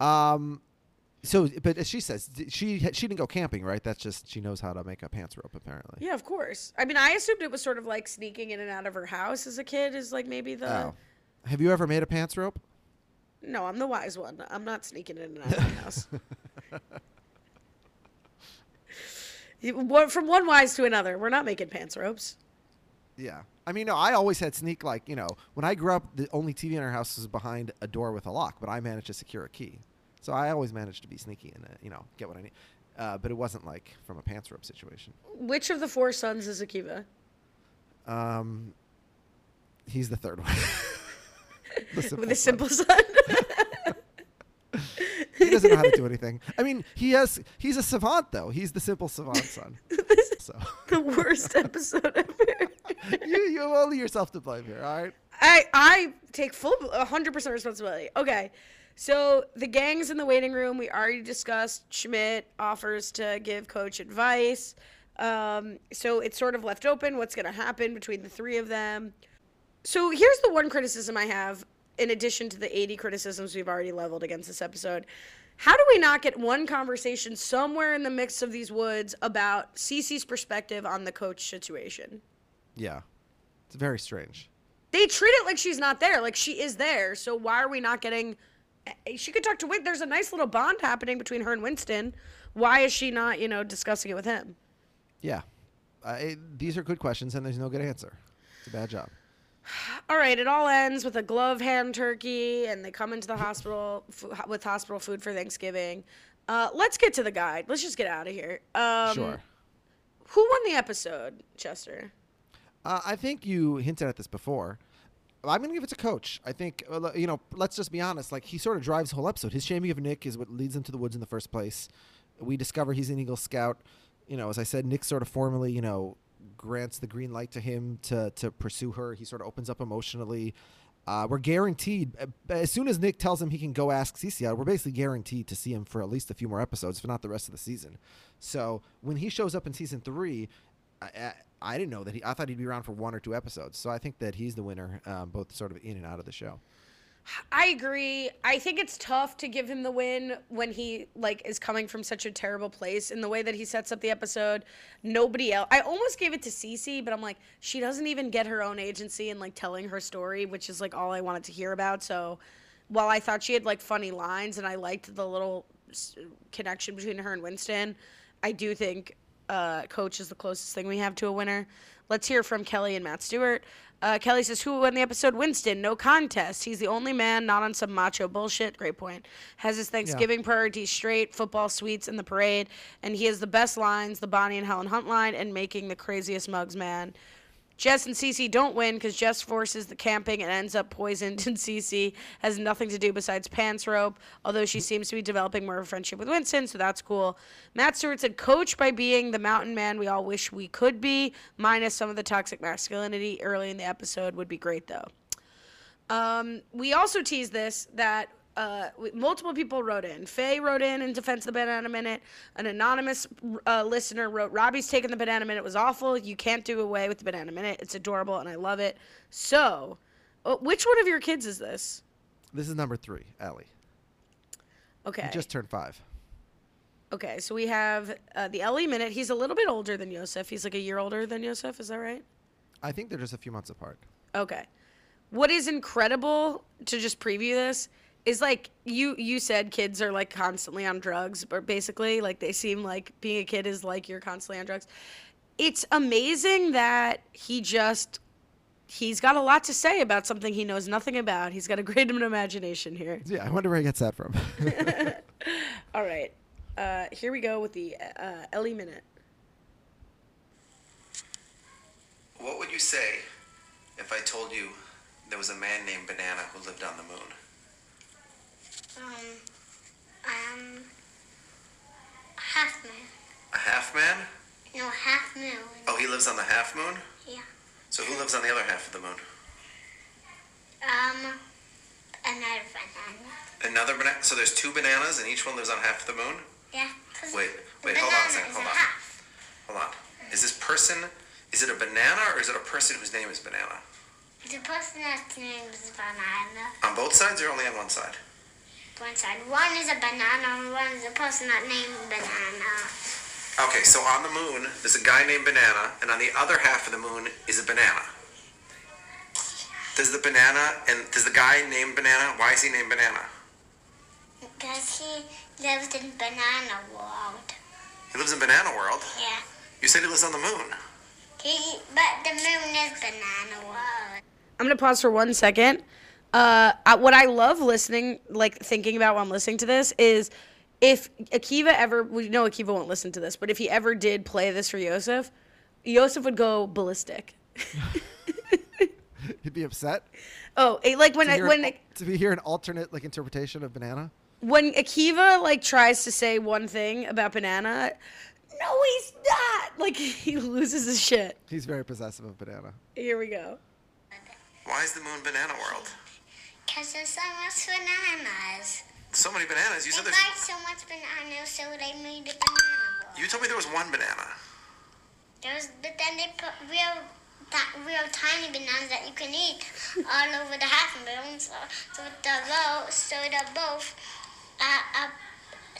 Um. So, but as she says, she she didn't go camping, right? That's just she knows how to make a pants rope, apparently. Yeah, of course. I mean, I assumed it was sort of like sneaking in and out of her house as a kid. Is like maybe the Oh. Have you ever made a pants rope? no. I'm the wise one. I'm not sneaking in and out of my house. From one wise to another, we're not making pants ropes. Yeah. I mean, no, I always had sneak like, you know, when I grew up, the only TV in our house was behind a door with a lock, but I managed to secure a key. So I always managed to be sneaky and, uh, you know, get what I need. Uh, but it wasn't like from a pants rope situation. Which of the four sons is Akiva? Um, he's the third one. the simple With a son. simple son. He doesn't know how to do anything. I mean, he has. He's a savant though. He's the simple savant son. So the worst episode ever. you you have only yourself to blame here. All right. I I take full 100% responsibility. Okay. So the gang's in the waiting room. We already discussed Schmidt offers to give coach advice. Um, so it's sort of left open what's going to happen between the three of them. So here's the one criticism I have, in addition to the 80 criticisms we've already leveled against this episode. How do we not get one conversation somewhere in the mix of these woods about Cece's perspective on the coach situation? Yeah. It's very strange. they treat it like she's not there, like she is there. So why are we not getting? Eh, She could talk to Win. There's a nice little bond happening between her and Winston. Why is she not, you know, discussing it with him? Yeah. Uh, it, these are good questions, and there's no good answer. It's a bad job. All right, it all ends with a glove hand turkey, and they come into the hospital f- with hospital food for Thanksgiving. Uh, let's get to the guide. Let's just get out of here. Um, sure. Who won the episode, Chester? Uh, I think you hinted at this before. I'm going to give it to Coach. I think, uh, you know, let's just be honest. Like, he sort of drives the whole episode. His shaming of Nick is what leads him to the woods in the first place. We discover he's an Eagle Scout. You know, as I said, Nick sort of formally, you know, grants the green light to him to, to pursue her. He sort of opens up emotionally. Uh, we're guaranteed, uh, as soon as Nick tells him he can go ask Cece out, we're basically guaranteed to see him for at least a few more episodes, if not the rest of the season. So when he shows up in season three, I, didn't know that he. I thought he'd be around for one or two episodes. So I think that he's the winner, um, both sort of in and out of the show. I agree. I think it's tough to give him the win when he like is coming from such a terrible place in the way that he sets up the episode. Nobody else. I almost gave it to Cece, but I'm like, she doesn't even get her own agency and like telling her story, which is like all I wanted to hear about. So, while I thought she had like funny lines and I liked the little connection between her and Winston, I do think uh, Coach is the closest thing we have to a winner. Let's hear from Kelly and Matt Stewart. Uh, Kelly says, Who won the episode? Winston. No contest. He's the only man not on some macho bullshit. Great point. Has his Thanksgiving priorities straight, football suites and the parade. And he has the best lines, the Bonnie and Helen Hunt line, and making the craziest mugs, man. Jess and Cece don't win because Jess forces the camping and ends up poisoned, and Cece has nothing to do besides pants rope, although she seems to be developing more of a friendship with Winston, so that's cool. Matt Stewart said, Coach by being the mountain man we all wish we could be, minus some of the toxic masculinity early in the episode, would be great though. Um, we also teased this that uh, multiple people wrote in. Faye wrote in in defense of the Banana Minute. An anonymous uh, listener wrote, Robbie's taking the Banana Minute was awful. You can't do away with the Banana Minute. It's adorable and I love it. So, uh, which one of your kids is this? This is number three, Allie. Okay. He just turned five. Okay, so we have uh, the Ellie Minute. He's a little bit older than Yosef. He's like a year older than Yosef. Is that right? I think they're just a few months apart. Okay. What is incredible to just preview this is like you you said kids are like constantly on drugs, but basically like they seem like being a kid is like you're constantly on drugs. It's amazing that he just he's got a lot to say about something he knows nothing about. He's got a great imagination here. Yeah, I wonder where he gets that from. All right. Uh, here we go with the uh, Ellie Minute. What would you say if I told you there was a man named Banana who lived on the moon? Um, um, half moon. A half man? No, half moon. Oh, he lives on the half moon? Yeah. So who lives on the other half of the moon? Um, another banana. Another banana? So there's two bananas and each one lives on half of the moon? Yeah. Wait, wait, hold on a second, hold on. Hold on. Is this person, is it a banana or is it a person whose name is Banana? The person that's named is banana. On both sides or only on one side? One side. One is a banana and one is a person that named banana. Okay, so on the moon, there's a guy named Banana, and on the other half of the moon is a banana. Does the banana and does the guy named Banana? Why is he named Banana? Because he lives in banana world. He lives in Banana World. Yeah. You said he lives on the moon. He, but the moon is banana world. I'm gonna pause for one second. Uh, I, what I love listening, like thinking about while I'm listening to this, is if Akiva ever, we know Akiva won't listen to this, but if he ever did play this for Yosef, Yosef would go ballistic. He'd be upset Oh, it, like when to I, when an, to be hear an alternate like interpretation of banana. when Akiva like tries to say one thing about banana, no, he's not. Like he loses his shit. He's very possessive of banana. Here we go. Why is the moon Banana World? Because there's so much bananas. So many bananas. You They said there's. buy so much bananas, so they made a banana. You told me there was one banana. There's, but then they put real, that real tiny bananas that you can eat all over the half moon. So, so they're low, so they're both, uh, uh,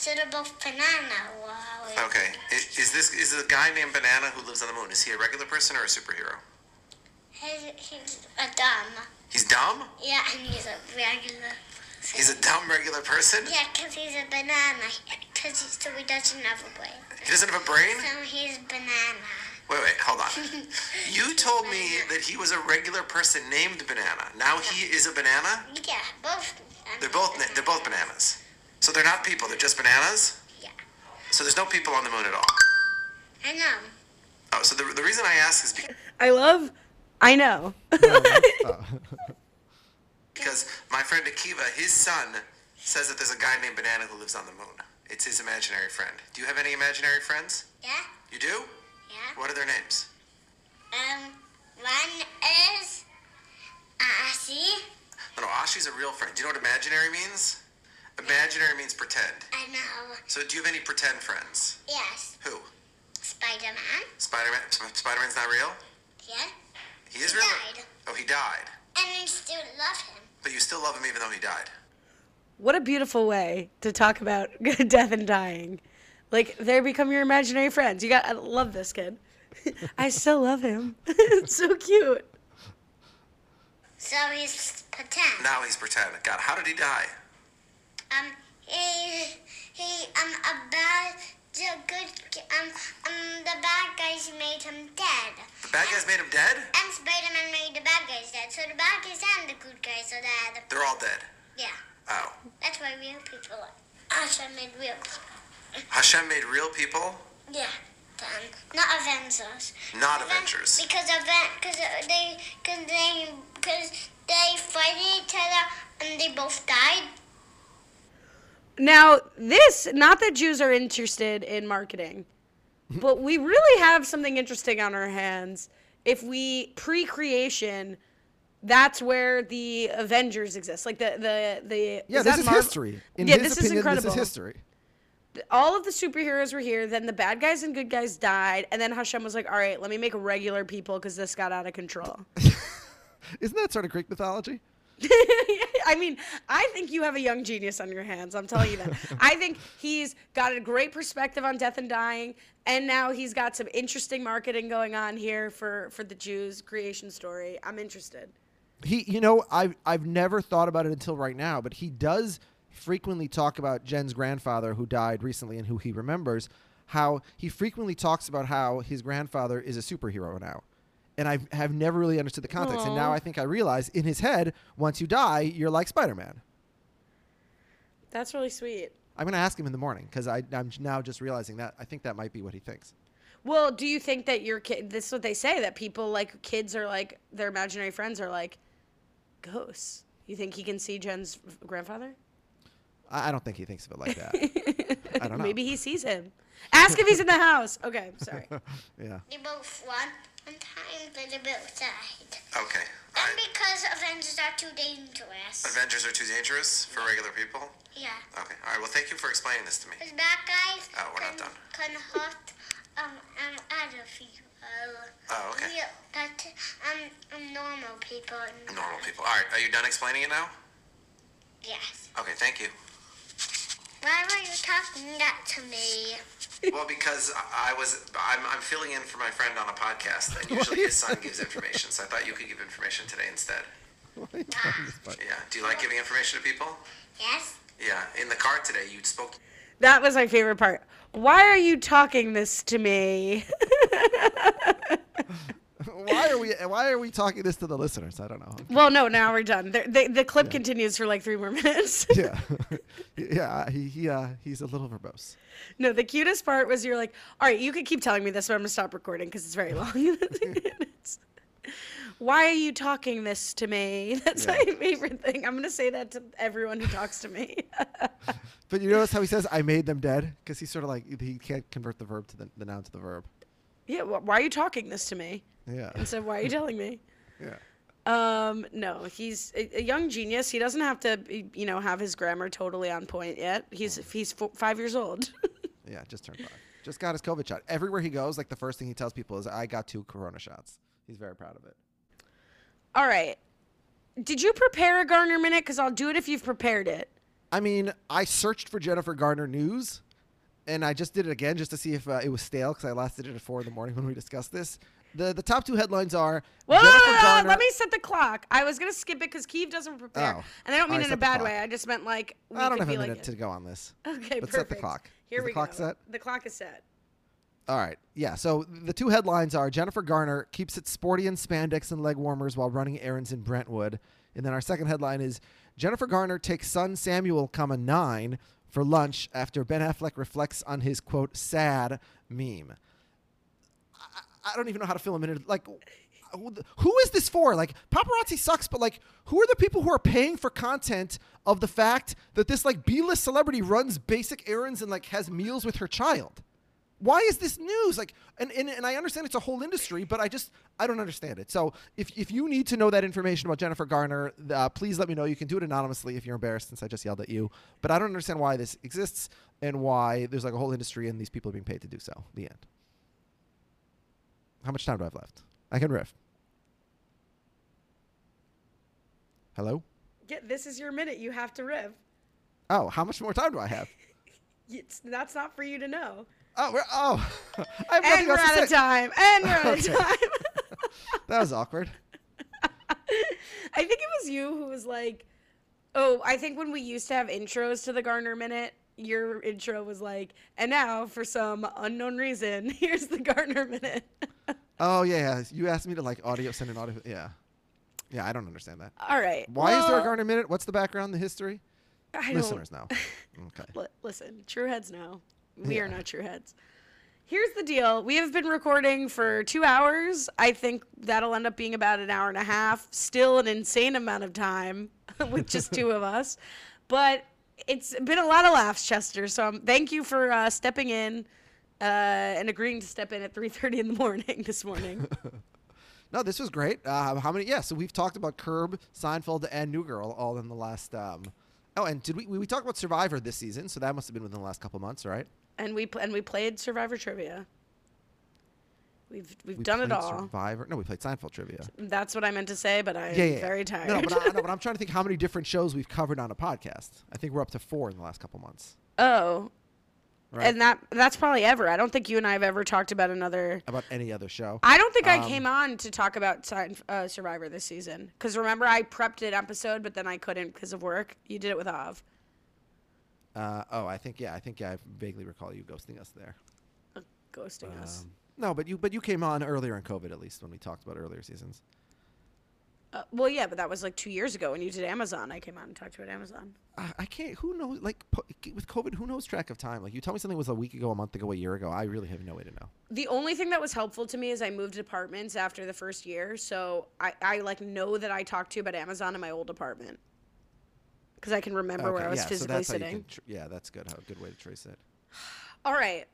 so they're both banana. Wow. Okay. Is, is this is the guy named Banana who lives on the moon? Is he a regular person or a superhero? He's, he's a dumb. He's dumb. Yeah, and he's a regular. He's a dumb regular person. Yeah, 'cause he's a banana. Cause he, so he doesn't have a brain. He doesn't have a brain. So he's banana. Wait, wait, hold on. You told me that he was a regular person named Banana. Now he is a banana. Yeah, both. They're both they're both bananas. So they're not people. They're just bananas. Yeah, So there's no people on the moon at all. I know. Oh, so the, the reason I ask is because. I love. I know. Because my friend Akiva, his son, says that there's a guy named Banana who lives on the moon. It's his imaginary friend. Do you have any imaginary friends? Yeah, You do? yeah. What are their names? Um, one is Asi. No, no, Ashi's a real friend. Do you know what imaginary means? Imaginary means pretend. I know. So do you have any pretend friends? Yes, Who? Spider-Man. Spider-Man? Spider-Man's not real? Yeah, He is He real? died. Oh, he died. and I still love him. But you still love him even though he died. What a beautiful way to talk about death and dying. Like they become your imaginary friends. You got I love this kid. I still love him. it's so cute. So he's pretend. Now he's pretend. God, how did he die? Um, he he um a bad the good um um the bad guys made him dead. The bad guys made him dead? And Spider-Man made the bad guys dead. So the bad guys and the good guys are dead. They're all dead. Yeah, Oh. that's why real people are. Asha made real people. Hashem made real people, Yeah, then not Avengers. not Aven- Avengers. Because Aven- cause they, cause they, cause they fight each other and they both died. Now, this not that Jews are interested in marketing, but we really have something interesting on our hands. If we pre-creation, that's where the Avengers exist. Like the the the Yeah, is this is Marvel- history. In yeah, his this opinion, is incredible. this is history. all of the superheroes were here. Then the bad guys and good guys died, and then Hashem was like, "All right, let me make regular people because this got out of control." Isn't that sort of Greek mythology? I mean, I think you have a young genius on your hands. I'm telling you that. I think he's got a great perspective on death and dying, and now he's got some interesting marketing going on here for for the Jews creation story. I'm interested. He, you know, I've I've never thought about it until right now, but he does frequently talk about Jen's grandfather who died recently and who he remembers. How he frequently talks about how his grandfather is a superhero now, and I have never really understood the context. And now I think I realize in his head, once you die, you're like Spider Man. That's really sweet. I'm gonna ask him in the morning because I'm now just realizing that I think that might be what he thinks. Well, do you think that your kid? This is what they say that people like kids are like their imaginary friends are like ghosts. You think he can see Jen's grandfather? I, I don't think he thinks of it like that. I don't know. Maybe he sees him. Ask if he's in the house. Okay, sorry. Yeah. They both won. Time, but they both died. Okay. And I, because Avengers are too dangerous. Avengers are too dangerous for regular people. Yeah. Okay. All right. Well, thank you for explaining this to me. Because bad guys Oh, we're not done. can hurt um, um, other people. Oh, okay. Yeah, but um, um, normal people. Normal people. All right. Are you done explaining it now? Yes. Okay. Thank you. Why were you talking that to me? Well, because I I was, I'm, I'm filling in for my friend on a podcast, and usually his son gives information, so I thought you could give information today instead. Ah. Yeah. Do you like giving information to people? Yes. Yeah. In the car today, you spoke. That was my favorite part. Why are you talking this to me? why are we Why are we talking this to the listeners? I don't know. well, no, now we're done. The, the, the clip continues for like three more minutes. Yeah, yeah. He he uh, he's a little verbose. no, the cutest part was you're like, all right, you could keep telling me this, but I'm gonna stop recording because it's very long. Why are you talking this to me? That's my favorite thing. I'm gonna say that to everyone who talks to me. But you notice how he says, "I made them dead," because he's sort of like he can't convert the verb to the, the noun to the verb. yeah, why are you talking this to me? Yeah, Instead, why are you telling me? yeah. Um, no, he's a, a young genius. He doesn't have to, you know, have his grammar totally on point yet. He's he's fo- five years old. Yeah, just turned five. Just got his COVID shot. Everywhere he goes, like the first thing he tells people is, "I got two Corona shots." He's very proud of it. All right. Did you prepare a Garner minute? Because I'll do it if you've prepared it. I mean, I searched for Jennifer Garner news, and I just did it again just to see if uh, it was stale because I last did it at four in the morning when we discussed this. The The top two headlines are Whoa, Jennifer Garner. let me set the clock. I was gonna skip it because Keeve doesn't prepare, Oh. and I don't mean in a bad way. I just meant like we I don't could have a be like to go on this. Okay, Let's perfect. set the clock. Here Is we the clock go. set? The clock is set. All right. Yeah. So the two headlines are Jennifer Garner keeps it sporty in spandex and leg warmers while running errands in Brentwood. And then our second headline is Jennifer Garner takes son Samuel, comma nine, for lunch after Ben Affleck reflects on his quote sad meme. I, don't even know how to fill a minute. Like, who is this for? Like, paparazzi sucks, but like, who are the people who are paying for content of the fact that this like B-list celebrity runs basic errands and like has meals with her child? Why is this news? Like, and, and, and I understand it's a whole industry, but I just I don't understand it. So if, if you need to know that information about Jennifer Garner, uh, please let me know. You can do it anonymously if you're embarrassed, since I just yelled at you. But I don't understand why this exists and why there's like a whole industry and these people are being paid to do so. The end. How much time do I have left? I can riff. Hello. Yeah, this is your minute. You have to riff. Oh, how much more time do I have? It's, that's not for you to know. Oh, we're, oh, I have And we're else to out of time. And we're out Okay. of time. That was awkward. I think it was you who was like, oh, I think when we used to have intros to the Garner Minute, your intro was like, and now for some unknown reason, here's the Garner Minute. Oh yeah, yeah. You asked me to like audio, send an audio. Yeah, yeah. I don't understand that. All right. Why is there a well, Garner minute? What's the background, the history? I Listeners know. Okay. Li- listen, true heads know. We are not true heads. Here's the deal. We have been recording for two hours. I think that'll end up being about an hour and a half. Still an insane amount of time with just two of us. But it's been a lot of laughs, Chester. So um, thank you for uh, stepping in uh, and agreeing to step in at 3.30 in the morning this morning. No, this was great. Uh, how many? Yeah, so we've talked about Curb, Seinfeld, and New Girl all in the last. Um, oh, and did we we we talked about Survivor this season? So that must have been within the last couple months, right? and we pl- and we played Survivor Trivia. We've we've We done it all. Survivor. No, we played Seinfeld trivia. That's what I meant to say, but I'm Yeah, yeah, yeah. very tired. No, but I, no, but I'm trying to think how many different shows we've covered on a podcast. I think we're up to four in the last couple months. oh, Right. and that that's probably ever. I don't think you and I have ever talked about another. About any other show. I don't think I Um, came on to talk about uh, Survivor this season because remember I prepped an episode, but then I couldn't because of work. You did it with Av. Uh, oh, I think yeah, I think yeah, I vaguely recall you ghosting us there. ghosting us. No, but you but you came on earlier in COVID at least when we talked about earlier seasons. Uh, well, yeah, but that was like two years ago when you did Amazon. I came on and talked about Amazon. I, I can't. Who knows? Like po- with COVID, who knows track of time? Like you tell me something was a week ago, a month ago, a year ago. I really have no way to know. The only thing that was helpful to me is I moved apartments after the first year, so I, I like know that I talked to you about Amazon in my old apartment because I can remember where I was yeah, so physically that's how you sitting. can tr- yeah, that's good. How good way to trace it. All right.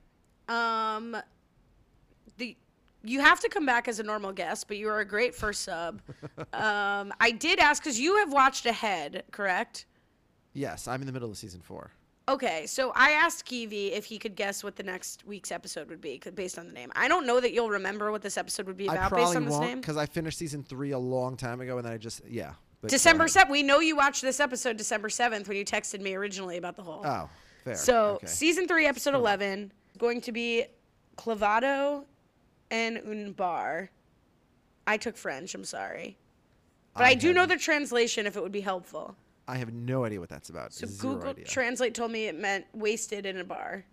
Um the you have to come back as a normal guest, but you are a great first sub. um I did ask cuz you have watched ahead, correct? Yes, I'm in the middle of season four. Okay, so I asked Kiwi if he could guess what the next week's episode would be based on the name. I don't know that you'll remember what this episode would be about based on this won't name. because I finished season three a long time ago, and then I just yeah. But December 7th. We know you watched this episode December 7th when you texted me originally about the whole. Oh, fair. So okay. season three, episode eleven, going to be Clavado and un Bar. I took French. I'm sorry, but I, do know the translation if it would be helpful. I have no idea what that's about. So Zero Google idea. Translate told me it meant wasted in a bar.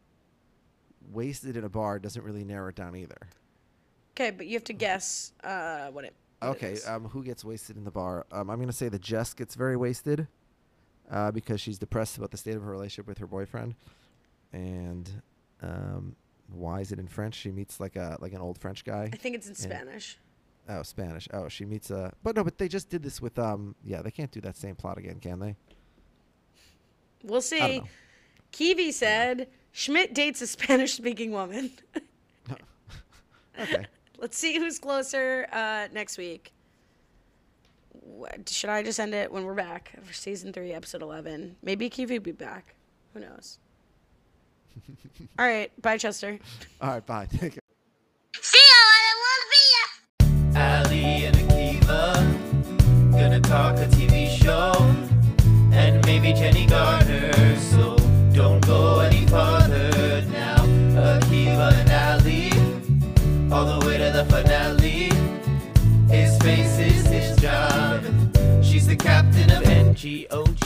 Wasted in a bar doesn't really narrow it down either. Okay, but you have to guess uh, what it. what Okay, um, who gets wasted in the bar? Um, I'm gonna say that Jess gets very wasted, uh, because she's depressed about the state of her relationship with her boyfriend, and um, why is it in French? She meets like a like an old French guy. I think it's in. Spanish. Oh, Spanish. Oh, she meets a. But no, but they just did this with um. Yeah, they can't do that same plot again, can they? We'll see. Kiwi said Schmidt dates a Spanish-speaking woman. Okay. Let's see who's closer uh, next week. What, should I just end it when we're back for season three, episode 11? Maybe Kiwi will be back. Who knows? All right. Bye, Chester. All right. Bye. Take care. See you, I want to be ya. Ali and Akiva gonna talk a TV show and maybe Jenny Garner. So don't go any farther now. Akiva and Ali, all the way to the finale. His face is his job. She's the captain of NGOG.